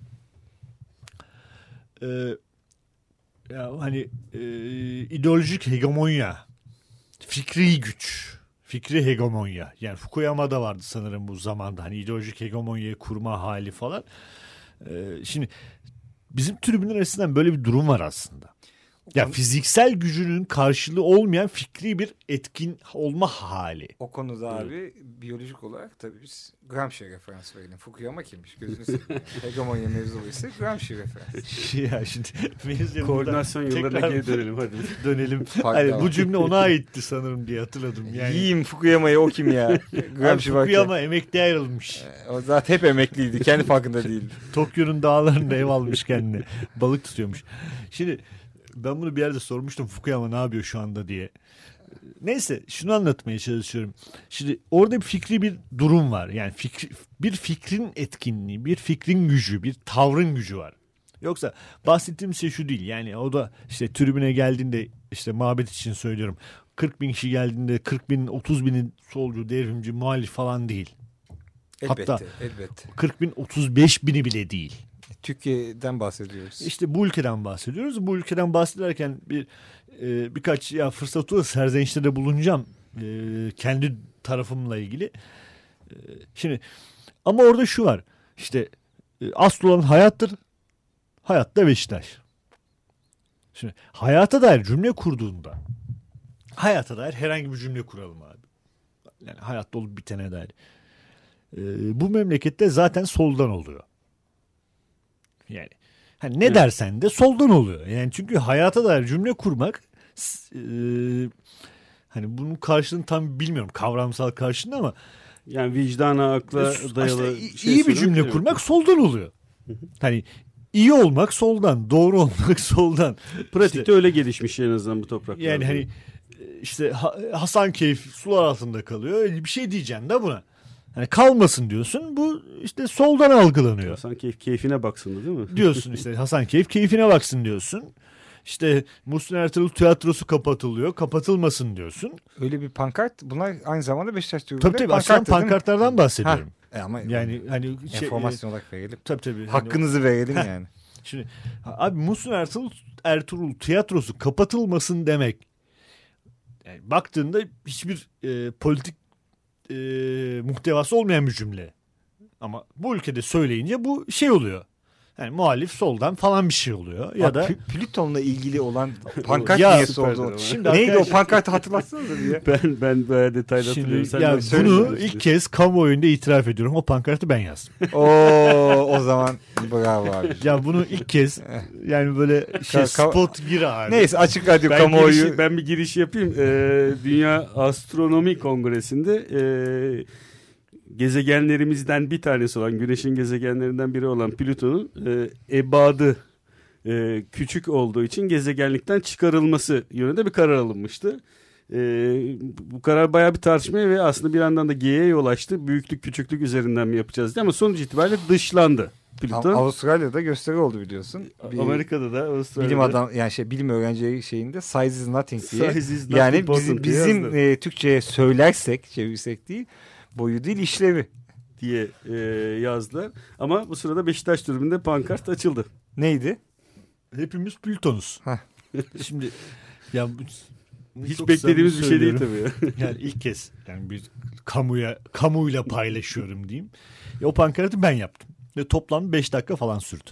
Speaker 3: Ee, ya hani e, ideolojik hegemonya, fikri güç, fikri hegemonya. Yani Fukuyama'da vardı sanırım bu zamanda hani ideolojik hegemonyayı kurma hali falan. Ee, şimdi bizim tribünler arasından böyle bir durum var aslında. Ya fiziksel gücünün karşılığı olmayan fikri bir etkin olma hali.
Speaker 2: O konuda abi biyolojik olarak tabii biz Gramsci referans verelim. Fukuyama kimmiş gözünü seveyim. Hegemonya mevzuluysa Gramsci referans.
Speaker 3: ya şimdi mevzuya
Speaker 5: Koordinasyon yıllarına geri dönelim hadi.
Speaker 3: dönelim. Hani bu cümle ona aitti sanırım diye hatırladım. Yani
Speaker 2: Yiyeyim Fukuyama'yı o kim ya? Gramsci varken.
Speaker 3: Fukuyama emekli ayrılmış.
Speaker 2: O zaten hep emekliydi. Kendi farkında değil.
Speaker 3: Tokyo'nun dağlarında ev almış kendine. Balık tutuyormuş. Şimdi ben bunu bir yerde sormuştum Fukuyama ne yapıyor şu anda diye. Neyse şunu anlatmaya çalışıyorum. Şimdi orada bir fikri bir durum var. Yani fikri, bir fikrin etkinliği, bir fikrin gücü, bir tavrın gücü var. Yoksa bahsettiğim şey şu değil. Yani o da işte tribüne geldiğinde işte muhabbet için söylüyorum. 40 bin kişi geldiğinde 40 bin 30 binin solcu, devrimci, muhalif falan değil.
Speaker 2: Elbette.
Speaker 3: Hatta-
Speaker 2: elbette.
Speaker 3: 40 bin 35 bini bile değil.
Speaker 2: Türkiye'den bahsediyoruz.
Speaker 3: İşte bu ülkeden bahsediyoruz. Bu ülkeden bahsederken bir e, birkaç ya fırsat olursa serzenişte de bulunacağım e, kendi tarafımla ilgili. E, şimdi ama orada şu var. İşte e, asıl olan hayattır. Hayat da Beşiktaş. Şimdi hayata dair cümle kurduğunda hayata dair herhangi bir cümle kuralım abi. Yani hayatta olup bitene dair. E, bu memlekette zaten soldan oluyor. Yani hani ne
Speaker 5: Evet.
Speaker 3: dersen de soldan oluyor. Yani çünkü hayata dair cümle kurmak e, hani bunun karşılığını tam bilmiyorum kavramsal karşılığını ama
Speaker 5: Yani vicdana, akla
Speaker 3: işte
Speaker 5: dayalı
Speaker 3: iyi,
Speaker 5: şey
Speaker 3: iyi bir cümle kurmak soldan oluyor. Hani iyi olmak soldan, doğru olmak soldan.
Speaker 5: Pratikte
Speaker 3: İşte-
Speaker 5: öyle gelişmiş en azından bu topraklarda.
Speaker 3: yani hani e, işte Ha- Hasan Keyif sular altında kalıyor. Bir şey diyeceksin de buna. Hani kalmasın diyorsun. Bu işte soldan algılanıyor.
Speaker 5: Hasan keyif, keyfine baksın değil mi?
Speaker 3: diyorsun işte Hasan Keyif keyfine baksın diyorsun. İşte Muhsin Ertuğrul tiyatrosu kapatılıyor. Kapatılmasın diyorsun.
Speaker 2: Öyle bir pankart. Bunlar aynı zamanda Beşiktaş
Speaker 3: Tabii tabii aslında
Speaker 2: mi?
Speaker 3: pankartlardan bahsediyorum.
Speaker 2: Ha, e ama
Speaker 3: Yani hani şey,
Speaker 2: enformasyon olarak verelim.
Speaker 3: tabii tabii. Hani
Speaker 2: Hakkınızı verelim
Speaker 3: Heh.
Speaker 2: yani.
Speaker 3: Şimdi ha, abi Muhsin Ertuğrul, Ertuğrul tiyatrosu kapatılmasın demek. Yani baktığında hiçbir e, politik e, muhtevası olmayan bir cümle. Ama bu ülkede söyleyince bu şey oluyor. Yani muhalif soldan falan bir şey oluyor. Ya
Speaker 2: Bak,
Speaker 3: da
Speaker 2: Plü- Plüton'la ilgili olan pankart
Speaker 3: Ya,
Speaker 2: niye sordu?
Speaker 3: Şimdi
Speaker 2: Neydi o pankartı hatırlatsanıza ya.
Speaker 5: Ben ben böyle detaylı hatırlıyorum.
Speaker 3: Şimdi
Speaker 5: Sen
Speaker 3: ya bunu ilk kez kamuoyunda itiraf ediyorum. O pankartı ben yazdım.
Speaker 2: Oo, o zaman bravo abi.
Speaker 3: Ya bunu ilk kez yani böyle şey spot gir abi.
Speaker 2: Neyse açık radyo
Speaker 5: Ben,
Speaker 2: kamuoyu.
Speaker 5: girişi- ben bir giriş yapayım. Ee, Dünya Astronomi Kongresi'nde e, gezegenlerimizden bir tanesi olan Güneş'in gezegenlerinden biri olan Plüton'un e, ebadı e, küçük olduğu için gezegenlikten çıkarılması yönünde bir karar alınmıştı. E, bu karar bayağı bir tartışmaya ve aslında bir yandan da G'ye yol açtı. Büyüklük küçüklük üzerinden mi yapacağız diye ama sonuç itibariyle dışlandı. Plüton.
Speaker 2: Avustralya'da gösteri oldu biliyorsun. Bir
Speaker 5: Amerika'da da Avustralya'da.
Speaker 2: bilim adam yani şey bilim öğrencileri şeyinde size is nothing diye.
Speaker 5: Size is not
Speaker 2: yani bizim, bizim e, Türkçe'ye söylersek, çevirsek değil, boyu değil işlevi.
Speaker 5: diye e, yazdılar. Ama bu sırada Beşiktaş tribünde pankart açıldı.
Speaker 2: Neydi?
Speaker 3: Hepimiz Plütonuz. Şimdi ya
Speaker 5: Hiç beklediğimiz bir şey değil tabii. ya.
Speaker 3: Yani ilk kez yani bir kamuya kamuyla paylaşıyorum diyeyim. E, o pankartı ben yaptım. Ve toplam 5 dakika falan sürdü.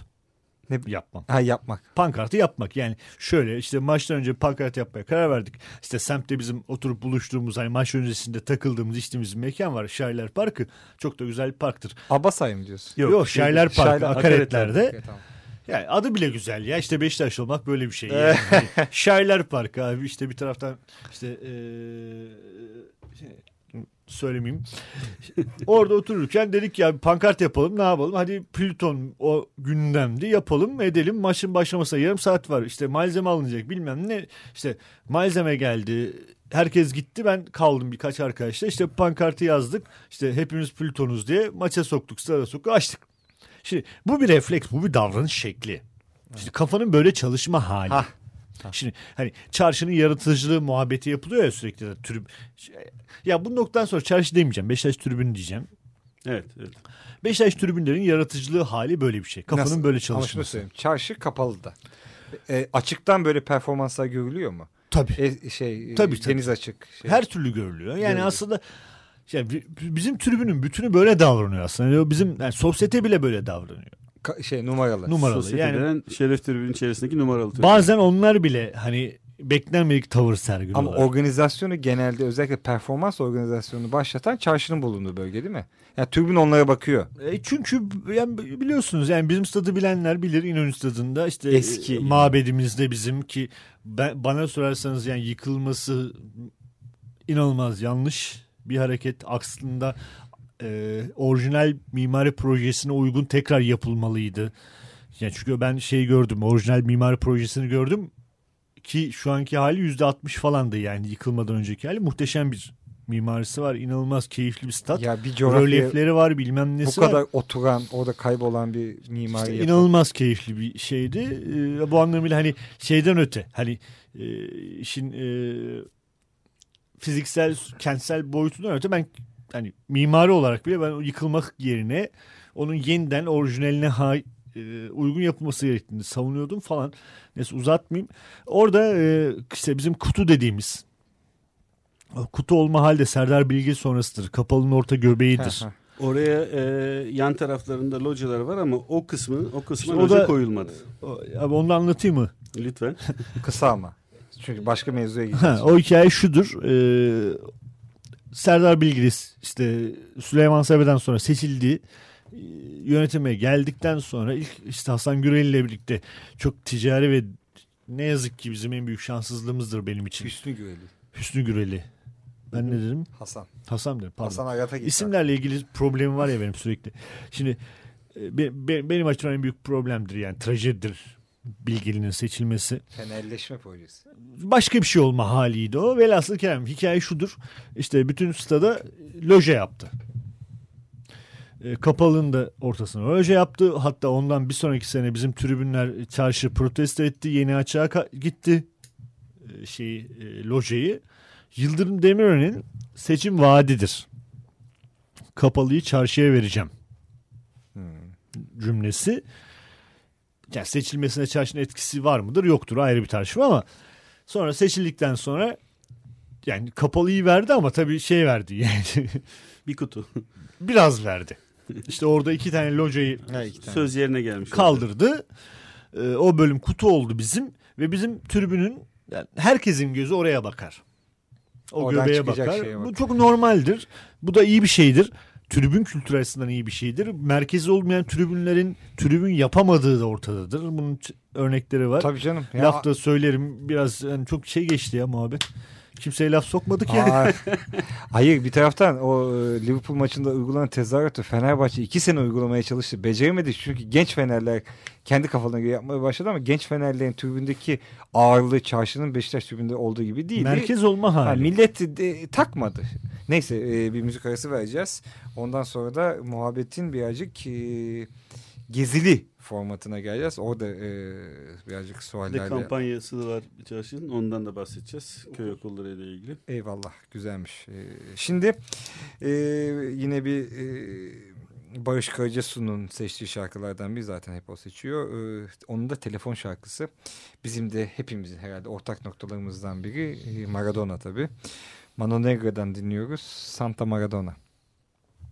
Speaker 2: Ne-
Speaker 3: Yapmam.
Speaker 2: Ha yapmak.
Speaker 3: Pankartı yapmak yani şöyle işte maçtan önce pankart yapmaya karar verdik. İşte semtte bizim oturup buluştuğumuz hani maç öncesinde takıldığımız içtiğimiz bir mekan var. Şairler Parkı. Çok da güzel bir parktır.
Speaker 2: Abasay mı diyorsun?
Speaker 3: Yok, Şairler Parkı
Speaker 2: Şairler-
Speaker 3: akaretlerde.
Speaker 2: Tamam.
Speaker 3: Yani adı bile güzel ya işte Beşiktaş olmak böyle bir şey. Yani. Şairler Parkı abi işte bir taraftan işte şey, söylemeyeyim. Orada otururken dedik ya pankart yapalım ne yapalım hadi Plüton o gündemdi yapalım edelim maçın başlamasına yarım saat var işte malzeme alınacak bilmem ne işte malzeme geldi herkes gitti ben kaldım birkaç arkadaşla işte pankartı yazdık işte hepimiz Plütonuz diye maça soktuk sırada soktuk açtık. Şimdi bu bir refleks, bu bir davranış şekli. Şimdi kafanın böyle çalışma hali.
Speaker 2: Hah.
Speaker 3: Şimdi hani çarşının yaratıcılığı muhabbeti yapılıyor ya sürekli de tribün. Ya bu noktadan sonra çarşı demeyeceğim. Beşiktaş tribünü diyeceğim.
Speaker 5: Evet, evet.
Speaker 3: Beşiktaş tribünlerin yaratıcılığı hali böyle bir şey. Kafanın
Speaker 2: Nasıl?
Speaker 3: böyle çalışması.
Speaker 2: söyleyeyim. Çarşı kapalı da. E, açıktan böyle performanslar görülüyor mu?
Speaker 3: Tabii.
Speaker 2: E, şey, e,
Speaker 3: Tabii, tabii.
Speaker 2: deniz açık. Şey.
Speaker 3: Her türlü görülüyor. Yani
Speaker 2: Görülüyor.
Speaker 3: aslında yani bi- bizim tribünün bütünü böyle davranıyor aslında. Yani bizim yani sosyete bile böyle davranıyor.
Speaker 2: Şey numaralı.
Speaker 3: Numaralı.
Speaker 5: Sosyete
Speaker 3: Yani
Speaker 5: denen şeref tribünün içerisindeki numaralı tribün.
Speaker 3: bazen onlar bile hani beklenmedik tavır sergiliyorlar.
Speaker 2: Ama organizasyonu genelde özellikle performans organizasyonunu başlatan çarşının bulunduğu bölge değil mi? Yani tribün onlara bakıyor.
Speaker 3: E çünkü yani biliyorsunuz yani bizim stadı bilenler bilir İnönü stadında işte
Speaker 2: Eski.
Speaker 3: e, mabedimizde bizim ki ben, bana sorarsanız yani yıkılması inanılmaz yanlış bir hareket aslında e, orijinal mimari projesine uygun tekrar yapılmalıydı. Yani çünkü ben şey gördüm orijinal mimari projesini gördüm ki şu anki hali yüzde altmış falandı yani yıkılmadan önceki hali muhteşem bir mimarisi var inanılmaz keyifli bir stat.
Speaker 2: Ya bir
Speaker 3: Rölyefleri var bilmem
Speaker 2: bu
Speaker 3: nesi var.
Speaker 2: kadar oturan, orada kaybolan bir mimari
Speaker 3: İşte
Speaker 2: yapı.
Speaker 3: inanılmaz keyifli bir şeydi. Ee, bu anlamıyla hani şeyden öte hani e, işin e, fiziksel kentsel boyutundan öte ben hani mimari olarak bile ben o yıkılmak yerine onun yeniden orijinaline ha, e, uygun yapılması gerektiğini savunuyordum falan. Neyse uzatmayayım. Orada e, işte bizim kutu dediğimiz kutu olma halde Serdar Bilge sonrasıdır. Kapalının orta göbeğidir.
Speaker 5: Oraya e, yan taraflarında localar var ama o kısmı o kısma
Speaker 3: İşte
Speaker 5: loca
Speaker 3: da-
Speaker 5: koyulmadı.
Speaker 3: O- Abi onu anlatayım mı?
Speaker 5: Lütfen.
Speaker 2: Kısa ama. Çünkü başka mevzuya
Speaker 3: Ha,
Speaker 2: gidiyoruz.
Speaker 3: o hikaye şudur. Ee, Serdar Bilgiris işte Süleyman Sebe'den sonra seçildi. Ee, Yönetime geldikten sonra ilk işte Hasan Gürel ile birlikte çok ticari ve ne yazık ki bizim en büyük şanssızlığımızdır benim için.
Speaker 2: Hüsnü Güveli.
Speaker 3: Hüsnü Gürel'i. Ben ne dedim?
Speaker 2: Hasan.
Speaker 3: Hasan dedim pardon.
Speaker 2: Hasan Agat'a gitti.
Speaker 3: İsimlerle ilgili problemim var ya benim sürekli. Şimdi e, be- be- benim açımdan en büyük problemdir yani trajedidir Bilgili'nin seçilmesi.
Speaker 2: Fenerleşme projesi.
Speaker 3: başka bir şey olma haliydi o. Velhasıl kelam hikaye şudur. İşte bütün stada loje yaptı. E, Kapalı'nın da ortasına loje yaptı. Hatta ondan bir sonraki sene bizim tribünler çarşı protesto etti. Yeni açığa gitti e, şeyi e, lojeyi. Yıldırım Demirören'in seçim vaadidir. Kapalı'yı çarşıya vereceğim cümlesi. Yani seçilmesine çarşının etkisi var mıdır? Yoktur ayrı bir tartışma ama sonra seçildikten sonra yani kapalıyı verdi ama tabii şey verdi yani
Speaker 5: Bir kutu.
Speaker 3: biraz verdi. İşte orada iki tane locayı
Speaker 2: Ha, iki tane.
Speaker 5: Söz yerine gelmiş.
Speaker 3: kaldırdı. Ee, o bölüm kutu oldu bizim ve bizim tribünün yani herkesin gözü oraya bakar. O
Speaker 2: Oradan
Speaker 3: göbeğe bakar.
Speaker 2: şeye
Speaker 3: Bu çok normaldir. Bu da iyi bir şeydir. Tribün kültürü açısından iyi bir şeydir. Merkezi olmayan tribünlerin tribün yapamadığı da ortadadır. Bunun örnekleri var.
Speaker 2: Tabii canım. Ya,
Speaker 3: Laf da söylerim biraz yani çok şey geçti ya muhabbet. Kimseye laf sokmadık yani.
Speaker 2: Aa, hayır bir taraftan o e, Liverpool maçında uygulanan tezahüratı Fenerbahçe iki sene uygulamaya çalıştı. Beceremedi çünkü genç Fenerler kendi kafalarına göre yapmaya başladı ama genç Fenerlerin tribündeki ağırlığı çarşının Beşiktaş tribünde olduğu gibi değil.
Speaker 3: Merkez olma
Speaker 2: Ha,
Speaker 3: hali.
Speaker 2: millet de, takmadı. Neyse e, bir müzik arası vereceğiz. Ondan sonra da muhabbetin birazcık e, gezili formatına geleceğiz. Orada e, birazcık
Speaker 5: Bir
Speaker 2: suallerle.
Speaker 5: kampanyası da var çarşının. Ondan da bahsedeceğiz. Köy okulları ile ilgili.
Speaker 2: Eyvallah güzelmiş. Ee, şimdi e, yine bir e, Barış Karacasu'nun seçtiği şarkılardan biri zaten hep o seçiyor. Ee, onun da telefon şarkısı. Bizim de hepimizin herhalde ortak noktalarımızdan biri e, Maradona tabii. Mano Negra'dan dinliyoruz. Santa Maradona.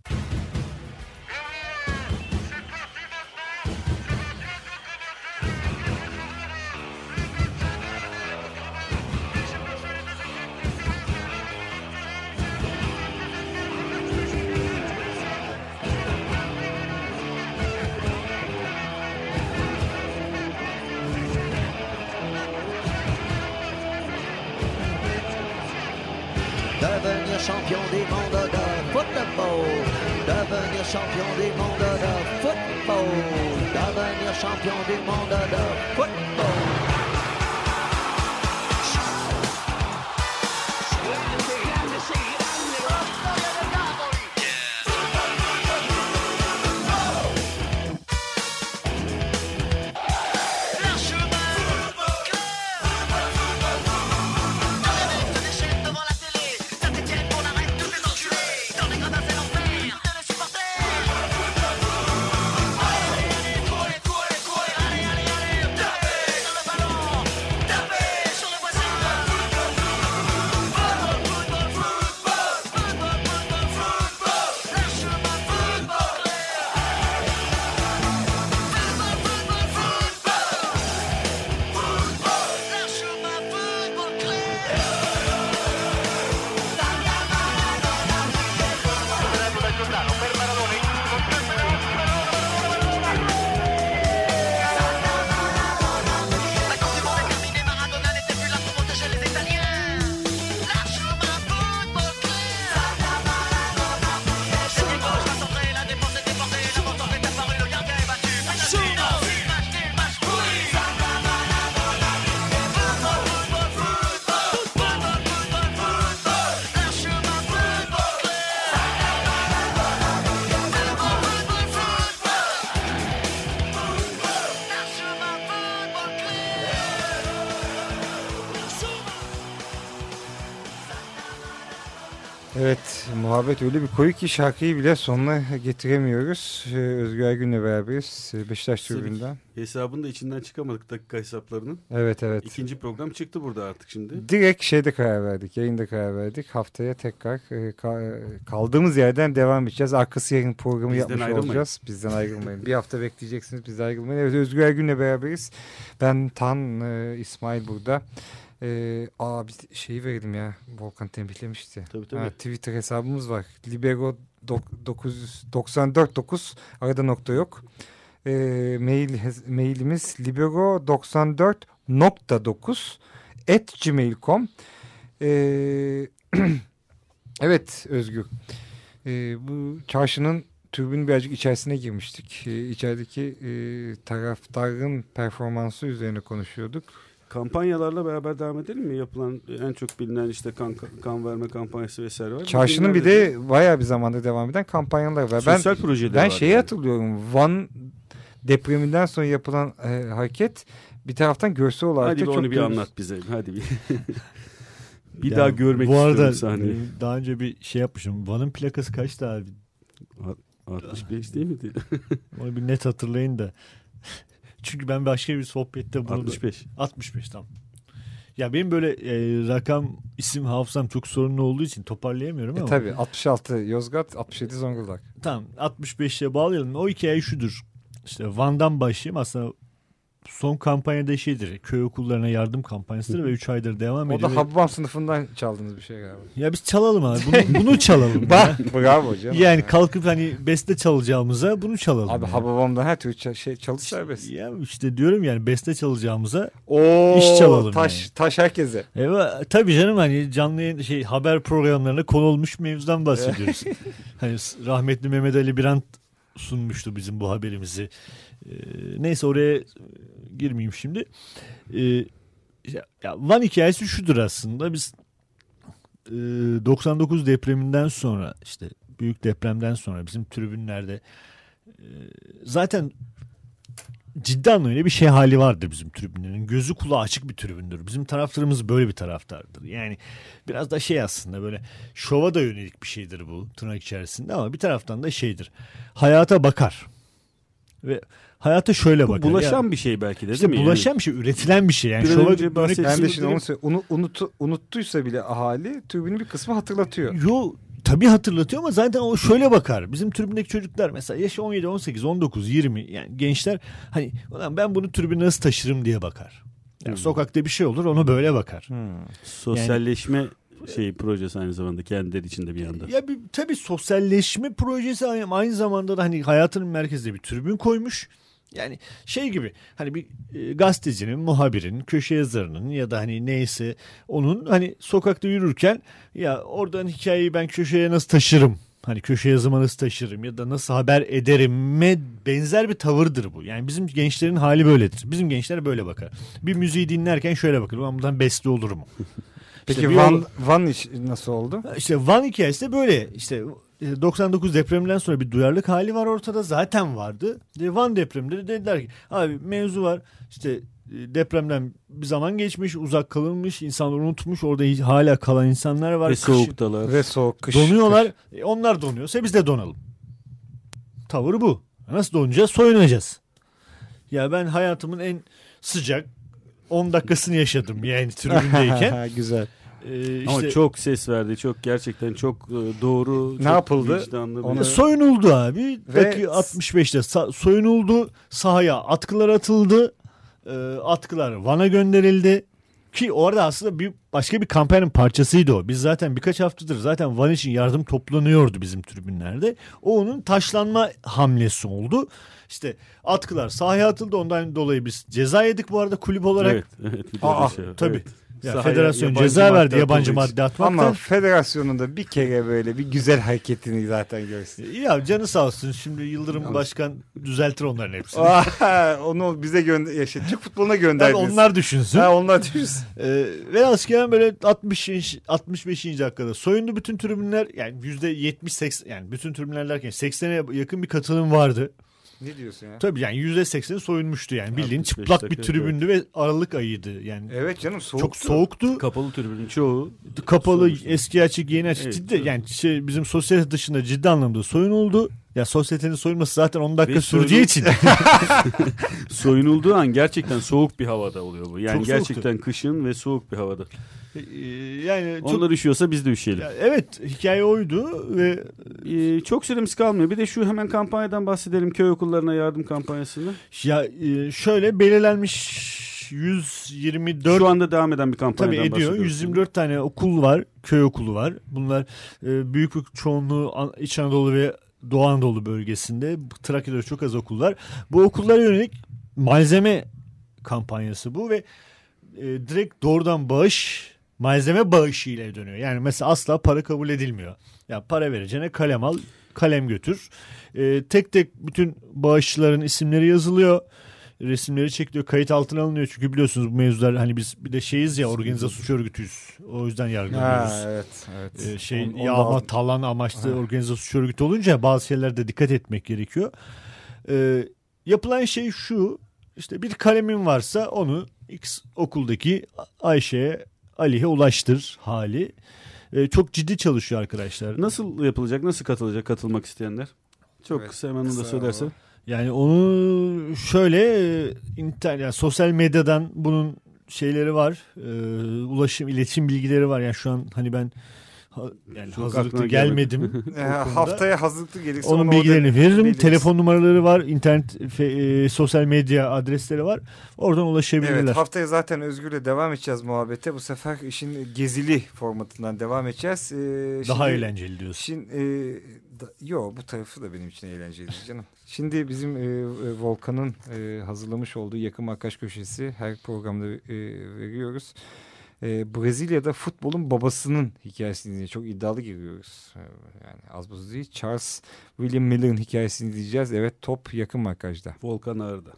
Speaker 6: Devenir champion des mondes de football. Devenir champion des mondes de football. Devenir champion des mondes de football.
Speaker 2: Evet muhabbet öyle bir koyu ki şarkıyı bile sonuna getiremiyoruz. Ee, Özgür Ergün'le beraberiz ee, Beşiktaş tribünden.
Speaker 5: Hesabını da içinden çıkamadık dakika hesaplarının.
Speaker 2: Evet evet.
Speaker 5: İkinci program çıktı burada artık şimdi.
Speaker 2: Direkt şeyde karar verdik. Yayında karar verdik. Haftaya tekrar e, ka- kaldığımız yerden devam edeceğiz. Arkası yarın programı
Speaker 5: Bizden
Speaker 2: yapmış
Speaker 5: ayrılmayın.
Speaker 2: olacağız. Bizden ayrılmayın. bir hafta bekleyeceksiniz. Bizden ayrılmayın. Evet Özgür Ergün'le beraberiz. Ben Tan, e, İsmail burada. E, aa biz şeyi verelim ya. Volkan tembihlemişti.
Speaker 5: Tabii tabii.
Speaker 2: Ha, Twitter hesabımız var. Libero dok- 949 arada nokta yok. E, mail mailimiz libero94.9 at gmail.com E, Evet Özgür. E, bu çarşının türbün birazcık içerisine girmiştik. E, içerideki e, taraftarın performansı üzerine konuşuyorduk.
Speaker 5: Kampanyalarla beraber devam edelim mi? Yapılan en çok bilinen işte kan, kan verme kampanyası vesaire var.
Speaker 2: Çarşının bir de bayağı bir zamanda devam eden kampanyalar var. Ben
Speaker 5: sosyal projeleri
Speaker 2: Ben
Speaker 5: var
Speaker 2: şeyi
Speaker 5: yani.
Speaker 2: hatırlıyorum. Van depreminden sonra yapılan e, hareket bir taraftan görsel olarak
Speaker 5: Hadi
Speaker 2: da çok
Speaker 5: onu bir anlat bize. Hadi bir. bir
Speaker 3: Ya
Speaker 5: daha görmek
Speaker 3: bu arada,
Speaker 5: istiyorum sahneyi.
Speaker 3: e, Daha önce bir şey yapmışım. Van'ın plakası kaçtı abi?
Speaker 5: 65 değil miydi?
Speaker 3: Onu bir net hatırlayın da. Çünkü ben başka bir sohbette bunu da-
Speaker 5: 65.
Speaker 3: 65 tam. Ya benim böyle e, rakam isim hafızam çok sorunlu olduğu için toparlayamıyorum
Speaker 2: E,
Speaker 3: ama.
Speaker 2: tabii 66 Yozgat 67 Zonguldak.
Speaker 3: Tamam 65'e bağlayalım. O hikaye şudur. İşte Van'dan başlayayım. Aslında son kampanyada şeydir. Köy okullarına yardım kampanyasıdır ve 3 aydır devam
Speaker 2: O
Speaker 3: ediyor.
Speaker 2: da
Speaker 3: Ve-
Speaker 2: Hababam sınıfından çaldığınız bir şey galiba.
Speaker 3: Ya biz çalalım abi. Bunu, bunu çalalım.
Speaker 2: Bah, bravo hocam.
Speaker 3: Yani kalkıp hani beste çalacağımıza bunu çalalım.
Speaker 2: Abi
Speaker 3: yani.
Speaker 2: Hababam'da her türlü şey çalış serbest.
Speaker 3: Ya işte diyorum yani beste çalacağımıza
Speaker 2: Oo,
Speaker 3: İş çalalım
Speaker 2: taş,
Speaker 3: yani.
Speaker 2: taş herkese.
Speaker 3: Evet tabii canım hani canlı yayın şey haber programlarına konu olmuş mevzudan bahsediyoruz. hani rahmetli Mehmet Ali Birant sunmuştu bizim bu haberimizi. Ee, neyse oraya girmeyeyim şimdi. Ya, ya Van hikayesi şudur aslında biz e, 99 depreminden sonra işte büyük depremden sonra bizim tribünlerde e, zaten ciddi anlamıyla bir şey hali vardır bizim tribünlerin. Gözü kulağı açık bir tribündür. Bizim taraftarımız böyle bir taraftardır. Yani biraz da şey aslında böyle şova da yönelik bir şeydir bu tırnak içerisinde ama bir taraftan da şeydir. Hayata bakar. Ve hayata şöyle
Speaker 5: Bu
Speaker 3: bakar.
Speaker 5: bulaşan
Speaker 3: Ya,
Speaker 5: bir şey belki de
Speaker 3: işte
Speaker 5: değil mi?
Speaker 3: bulaşan bir şey, üretilen bir şey. Yani şova
Speaker 5: önce
Speaker 3: dönük-
Speaker 2: Ben de şimdi onu söyle- unu- unutu- unuttuysa bile ahali tribünü bir kısmı hatırlatıyor.
Speaker 3: Yo tabii hatırlatıyor ama zaten o şöyle bakar. Bizim tribündeki çocuklar mesela yaşı 17, 18, 19, 20 yani gençler hani "Ulan ben bunu tribüne nasıl taşırım diye bakar. Yani
Speaker 5: Hmm.
Speaker 3: sokakta bir şey olur onu böyle bakar.
Speaker 5: Sosyalleşme şey projesi aynı zamanda kendileri içinde bir yanda.
Speaker 3: Ya bir tabii sosyalleşme projesi aynı, aynı zamanda da hani hayatının merkezine bir tribün koymuş. Yani şey gibi hani bir e, gazetecinin, muhabirin, köşe yazarının ya da hani neyse onun hani sokakta yürürken ya oradan hikayeyi ben köşeye nasıl taşırım? Hani köşe yazıma nasıl taşırım ya da nasıl haber ederime benzer bir tavırdır bu. Yani bizim gençlerin hali böyledir. Bizim gençler böyle bakar. Bir müziği dinlerken şöyle bakar. Ulan buradan beste olur mu?
Speaker 2: Peki
Speaker 3: İşte
Speaker 2: Van, Van iş nasıl oldu?
Speaker 3: işte Van hikayesi de böyle. İşte 99 depreminden sonra bir duyarlılık hali var ortada. Zaten vardı. De Van depreminde de dediler ki abi mevzu var. İşte e, depremden bir zaman geçmiş, uzak kalınmış, insanlar unutmuş. Orada hala kalan insanlar var.
Speaker 5: Ve
Speaker 3: Kış-
Speaker 5: soğuktalar.
Speaker 2: Ve soğuk kış.
Speaker 3: donuyorlar. E, onlar donuyorsa biz de donalım. Tavır bu. Nasıl donacağız? Soyunacağız. Ya ben hayatımın en sıcak 10 dakikasını yaşadım yani tribündeyken.
Speaker 2: Güzel.
Speaker 3: Ee,
Speaker 5: Ama
Speaker 3: işte-
Speaker 5: çok ses verdi. Çok gerçekten çok e, doğru.
Speaker 2: Ne
Speaker 5: çok
Speaker 2: yapıldı? Onu-
Speaker 3: Soyunuldu abi.
Speaker 2: Ve-
Speaker 3: Dakika 65'te sa- soyunuldu. Sahaya atkılar atıldı. Ee, atkılar Van'a gönderildi. Ki orada aslında bir başka bir kampanyanın parçasıydı o. Biz zaten birkaç haftadır zaten Van için yardım toplanıyordu bizim tribünlerde. O onun taşlanma hamlesi oldu. İşte atkılar sahaya atıldı. Ondan dolayı biz ceza yedik bu arada kulüp olarak.
Speaker 5: Evet, evet.
Speaker 2: Aa,
Speaker 5: şey
Speaker 3: tabii.
Speaker 5: Evet.
Speaker 3: Ya
Speaker 5: Sahaya
Speaker 3: federasyon ceza verdi yabancı madde atmaktan.
Speaker 2: Ama federasyonun da bir kere böyle bir güzel hareketini zaten görsün.
Speaker 3: Ya canı sağ olsun. Şimdi Yıldırım Başkan düzeltir onların hepsini.
Speaker 2: Aa, onu bize gönder, ya şey, Türk futboluna
Speaker 3: Tabii
Speaker 2: gönderdiniz.
Speaker 3: onlar düşünsün.
Speaker 2: Ha, onlar düşünsün.
Speaker 3: Ee, ve askeren böyle 60 65. dakikada soyundu bütün tribünler. Yani %70-80 yani bütün tribünler derken 80'e yakın bir katılım vardı.
Speaker 2: Ne diyorsun ya?
Speaker 3: Tabii yani %80'i soyunmuştu yani. Bildiğin
Speaker 5: 65
Speaker 3: çıplak bir tribündü ve Aralık ayıydı. Yani
Speaker 2: Evet canım soğuktu.
Speaker 3: çok soğuktu.
Speaker 5: Kapalı tribünün çoğu
Speaker 3: kapalı,
Speaker 5: soyunmuştu.
Speaker 3: eski açık, yeni açık
Speaker 5: Evet,
Speaker 3: ciddi. Yani şey, bizim sosyete dışında ciddi anlamda soyunuldu. Ya sosyetenin soyunması zaten 10 dakika
Speaker 5: Ve soyunul-
Speaker 3: için.
Speaker 5: soyunulduğu an gerçekten soğuk bir havada oluyor bu. Yani
Speaker 3: Çok soğuktu.
Speaker 5: gerçekten kışın ve soğuk bir havada.
Speaker 3: Ee, yani çok,
Speaker 5: Onlar üşüyorsa biz de üşüyelim.
Speaker 3: Ya evet hikaye oydu ve
Speaker 5: Ee, çok süremiz kalmıyor. Bir de şu hemen kampanyadan bahsedelim. Köy okullarına yardım kampanyasını.
Speaker 3: Ya e, şöyle belirlenmiş 124
Speaker 5: Şu anda devam eden bir
Speaker 3: tabii
Speaker 5: kampanyadan
Speaker 3: ediyor.
Speaker 5: bahsediyoruz.
Speaker 3: 124 tane okul var, köy okulu var. Bunlar e, büyük bir çoğunluğu İç Anadolu ve Doğu Anadolu bölgesinde. Trakya'da çok az okul var. Bu okullara yönelik malzeme kampanyası bu ve e, direkt doğrudan bağış malzeme bağışı ile dönüyor. Yani mesela asla para kabul edilmiyor. Ya para vereceğine kalem al, kalem götür. E, tek tek bütün bağışçıların isimleri yazılıyor. Resimleri çekiliyor, kayıt altına alınıyor. Çünkü biliyorsunuz bu mevzular hani biz bir de şeyiz ya organize suç örgütüyüz. O yüzden yargılanıyoruz.
Speaker 2: Ha, evet, evet.
Speaker 3: Ee, şey
Speaker 2: On-
Speaker 3: yağma
Speaker 2: aldım.
Speaker 3: talan amaçlı
Speaker 2: Ha.
Speaker 3: organize suç örgütü olunca bazı şeylerde dikkat etmek gerekiyor. Ee, yapılan şey şu işte bir kalemin varsa onu X okuldaki Ayşe'ye Ali'ye ulaştır hali. Ee, çok ciddi çalışıyor arkadaşlar.
Speaker 5: Nasıl yapılacak? Nasıl katılacak katılmak isteyenler? Çok
Speaker 2: Evet,
Speaker 5: kısa hemen onu da söylersen.
Speaker 3: Yani onu şöyle e, internet yani sosyal medyadan bunun şeyleri var. Ee, ulaşım iletişim bilgileri var. Yani şu an hani ben ha- yani
Speaker 5: Çok
Speaker 3: hazırlıklı gelmedim.
Speaker 2: Haftaya hazırlıklı gelirse
Speaker 3: Onun
Speaker 2: onu
Speaker 3: bilgilerini veririm.
Speaker 2: belirleriz.
Speaker 3: Telefon numaraları var. internet fe- e, sosyal medya adresleri var. Oradan ulaşabilirler.
Speaker 2: Evet haftaya zaten Özgür'le devam edeceğiz muhabbete. Bu sefer işin gezili formatından devam edeceğiz. Ee,
Speaker 3: Daha
Speaker 2: şimdi-
Speaker 3: eğlenceli diyorsun.
Speaker 2: Şimdi, e, da- yo bu tarafı da benim için eğlenceli canım. Şimdi bizim e, e, Volkan'ın e, hazırlamış olduğu yakın arkadaş köşesi her programda e, veriyoruz. E, Brezilya'da futbolun babasının hikayesini dinleyeceğiz. Çok iddialı giriyoruz. E, Yani az buz değil. Charles William Miller'ın hikayesini dinleyeceğiz. Evet top yakın markajda.
Speaker 5: Volkan Ağrı'da.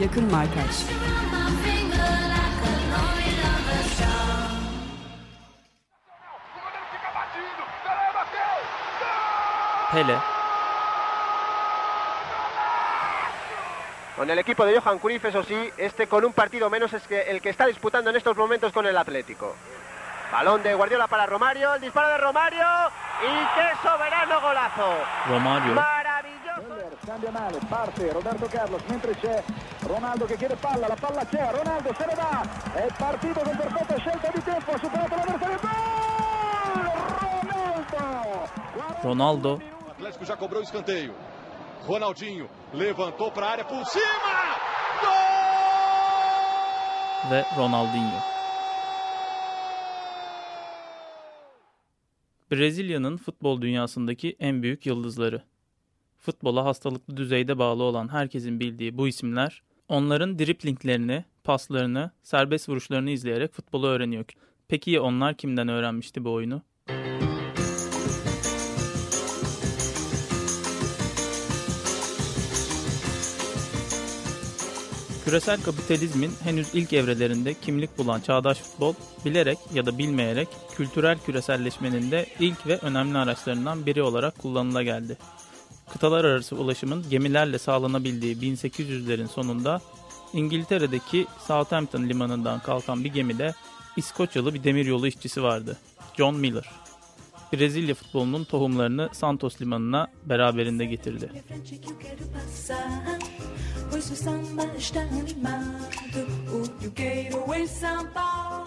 Speaker 7: Yakın Markaj Pele,
Speaker 8: Con el equipo de Johan Cruyff, eso sí, este con un partido menos es que el que está disputando en estos momentos con el Atlético. Balón de Guardiola para Romario, el disparo de Romario y qué soberano golazo.
Speaker 7: Romario,
Speaker 8: Maravilloso.
Speaker 9: Cambia male, parte Roberto Carlos mentre c'è Ronaldo che chiede palla, la palla c'è, Ronaldo se ne va, è partito con perfetta scelta di tempo, ha superato l'avversario, gol! Ronaldo!
Speaker 7: Ronaldo,
Speaker 10: Atlético já cobrou o escanteio. Ronaldinho levantou para a área por cima. Gol!
Speaker 7: ve Ronaldinho. Brezilya'nın futbol dünyasındaki en büyük yıldızları. Futbola hastalıklı düzeyde bağlı olan herkesin bildiği bu isimler, onların driplinglerini, paslarını, serbest vuruşlarını izleyerek futbolu öğreniyor. Peki ya onlar kimden öğrenmişti bu oyunu? Küresel kapitalizmin henüz ilk evrelerinde kimlik bulan çağdaş futbol, bilerek ya da bilmeyerek kültürel küreselleşmenin de ilk ve önemli araçlarından biri olarak kullanıla geldi. Kıtalar arası ulaşımın gemilerle sağlanabildiği 1800'lerin sonunda İngiltere'deki Southampton limanından kalkan bir gemide İskoçyalı bir demiryolu işçisi vardı. John Miller. Brezilya futbolunun tohumlarını Santos limanına beraberinde getirdi.
Speaker 11: Frente que eu quero passar. Pois o samba está animado. O eu quero em Samba.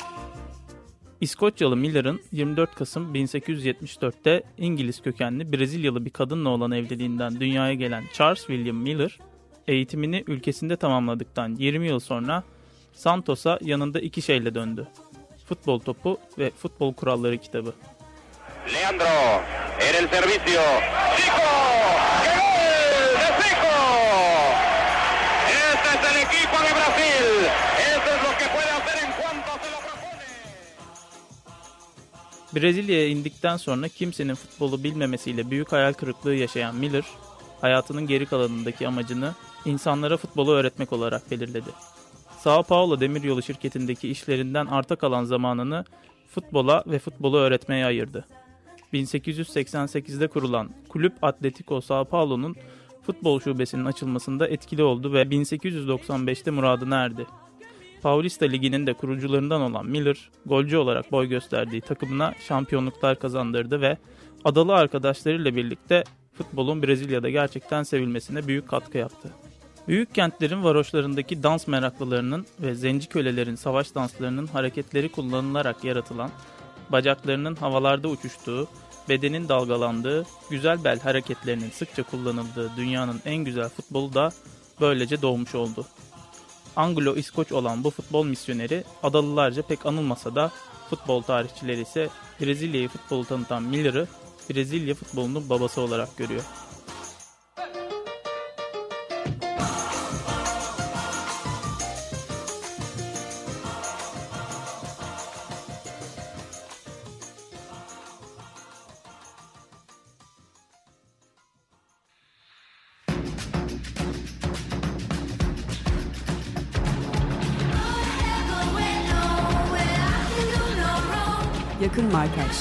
Speaker 7: İskoçyalı Miller'ın 24 Kasım 1874'te İngiliz kökenli Brezilyalı bir kadınla olan evliliğinden dünyaya gelen Charles William Miller, eğitimini ülkesinde tamamladıktan 20 yıl sonra Santos'a yanında iki şeyle döndü. Futbol topu ve futbol kuralları kitabı.
Speaker 4: Leandro en el servicio. ¡Zico!
Speaker 7: Brezilya'ya indikten sonra kimsenin futbolu bilmemesiyle büyük hayal kırıklığı yaşayan Miller, hayatının geri kalanındaki amacını insanlara futbolu öğretmek olarak belirledi. Sao Paulo Demiryolu şirketindeki işlerinden arta kalan zamanını futbola ve futbolu öğretmeye ayırdı. 1888'de kurulan Kulüp Atletico Sao Paulo'nun futbol şubesinin açılmasında etkili oldu ve 1895'te muradına erdi. Paulista Ligi'nin de kurucularından olan Miller, golcü olarak boy gösterdiği takımına şampiyonluklar kazandırdı ve adalı arkadaşlarıyla birlikte futbolun Brezilya'da gerçekten sevilmesine büyük katkı yaptı. Büyük kentlerin varoşlarındaki dans meraklılarının ve zenci kölelerin savaş danslarının hareketleri kullanılarak yaratılan, bacaklarının havalarda uçuştuğu, bedenin dalgalandığı, güzel bel hareketlerinin sıkça kullanıldığı dünyanın en güzel futbolu da böylece doğmuş oldu. Anglo-İskoç olan bu futbol misyoneri adalılarca pek anılmasa da futbol tarihçileri ise Brezilya'yı futbolu tanıtan Miller'ı Brezilya futbolunun babası olarak görüyor.
Speaker 12: Yakın markaj.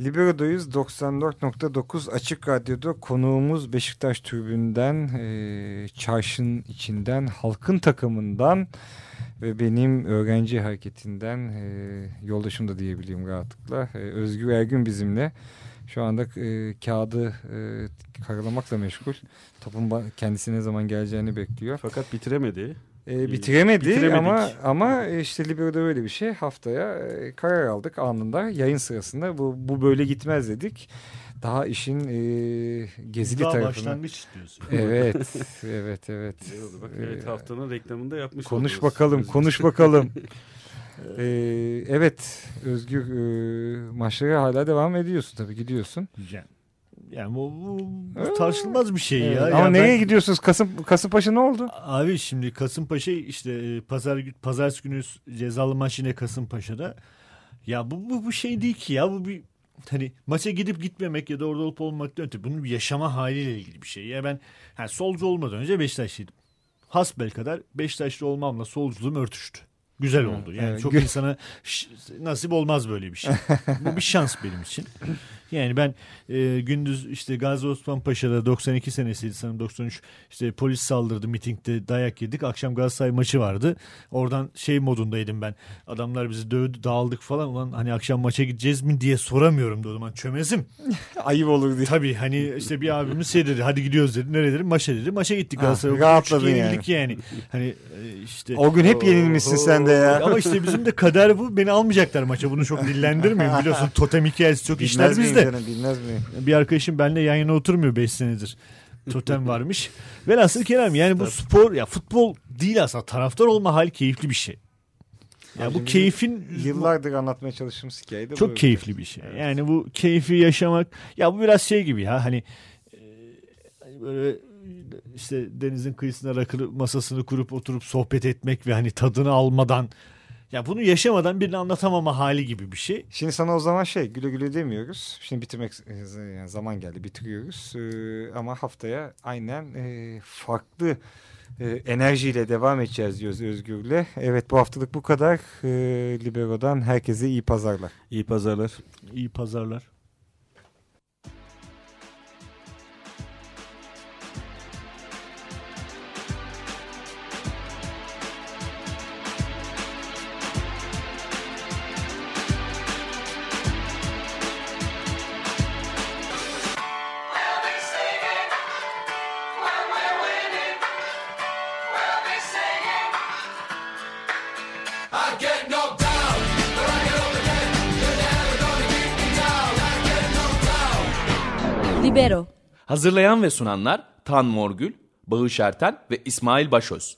Speaker 2: Libero'dayız 94.9 Açık Radyo'da konuğumuz Beşiktaş tribünden, e, çarşın içinden, halkın takımından ve benim öğrenci hareketinden e, yoldaşım da diyebilirim rahatlıkla. E, Özgür Ergün bizimle. Şu anda e, kağıdı e, karalamakla meşgul. Topun kendisine ne zaman geleceğini bekliyor.
Speaker 5: Fakat bitiremedi.
Speaker 2: E, bitiremedi
Speaker 5: Bitiremedik.
Speaker 2: ama ama işte Libero'da öyle bir şey. Haftaya e, karar aldık anında yayın sırasında. Bu, bu böyle gitmez dedik. Daha işin e, gezili
Speaker 3: Daha
Speaker 2: tarafını.
Speaker 3: başlangıç istiyorsun.
Speaker 2: Evet, evet, evet.
Speaker 5: Oldu bak,
Speaker 2: Ee,
Speaker 5: evet haftanın reklamını da yapmış
Speaker 2: Konuş
Speaker 5: oldunuz.
Speaker 2: bakalım, konuş bakalım. Ee, evet, Özgür e, maçlara hala devam ediyorsun tabii gidiyorsun.
Speaker 3: Yani, yani bu, bu, bu tartışılmaz bir şey
Speaker 2: Evet,
Speaker 3: ya.
Speaker 2: Ama
Speaker 3: Ya
Speaker 2: nereye
Speaker 3: ben-
Speaker 2: gidiyorsunuz? Kasım Kasımpaşa ne oldu?
Speaker 3: Abi şimdi Kasımpaşa işte e, pazar pazartesi günü cezalı maç yine Kasımpaşa'da. Ya bu, bu bu şey değil ki ya bu bir hani maça gidip gitmemek ya da orada olup olmaktan öte bunun bir yaşama haliyle ilgili bir şey. Ya ben yani solcu olmadan önce Beşiktaşlıydım. Hasbel kadar Beşiktaşlı olmamla solculuğum örtüştü. Güzel oldu. Yani
Speaker 2: Evet,
Speaker 3: çok insana nasip olmaz böyle bir şey. Bu bir şans benim için. Yani ben e, gündüz işte Gazi Osman Paşa'da 92 senesiydi sanırım 93 işte polis saldırdı mitingde dayak yedik. Akşam Galatasaray maçı vardı. Oradan şey modundaydım ben. Adamlar bizi dövdü dağıldık falan. Ulan hani akşam maça gideceğiz mi diye soramıyorum da o zaman çömezim.
Speaker 2: Ayıp olur diye.
Speaker 3: Tabii hani işte bir abimiz şey dedi hadi gidiyoruz dedi. Nereye dedi? Maça dedi. Maça gittik Galatasaray.
Speaker 2: rahatladın
Speaker 3: 3-2
Speaker 2: yani.
Speaker 3: yani. Hani e, işte.
Speaker 2: O gün hep yenilmişsin sen de ya.
Speaker 3: Ama işte bizim de kader bu. Beni almayacaklar maça. Bunu çok dillendirmeyin. Biliyorsun totem hikayesi çok işler
Speaker 2: Bilmez canım, bilmez miyim?
Speaker 3: Bir arkadaşım benimle yan yana oturmuyor 5 senedir. Totem varmış. Velhasıl Kerem yani bu spor ya futbol değil aslında taraftar olma hali keyifli bir şey. Ya bu
Speaker 2: Bizim
Speaker 3: keyfin
Speaker 2: Yıllardır anlatmaya çalıştığımız hikaye de bu.
Speaker 3: çok keyifli bir şey. Yani bu keyfi yaşamak ya bu biraz şey gibi ya hani e, hani böyle işte denizin kıyısına rakı masasını kurup oturup sohbet etmek ve hani tadını almadan ya bunu yaşamadan birini anlatamama hali gibi bir şey.
Speaker 2: Şimdi sana o zaman şey güle güle demiyoruz. Şimdi bitirmek e, yani zaman geldi bitiriyoruz. Ee, ama haftaya aynen e, farklı e, enerjiyle devam edeceğiz diyoruz Özgür'le. Evet bu haftalık bu kadar. E, Libero'dan herkese iyi pazarlar.
Speaker 5: İyi pazarlar.
Speaker 3: İyi pazarlar.
Speaker 1: Hazırlayan ve sunanlar Tan Morgül, Bağış Erten ve İsmail Başöz.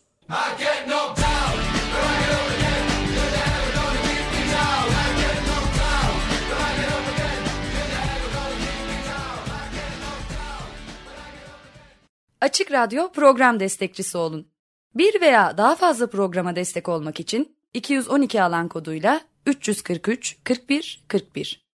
Speaker 12: Açık Radyo program destekçisi olun. Bir veya daha fazla programa destek olmak için 212 alan koduyla 343 41 41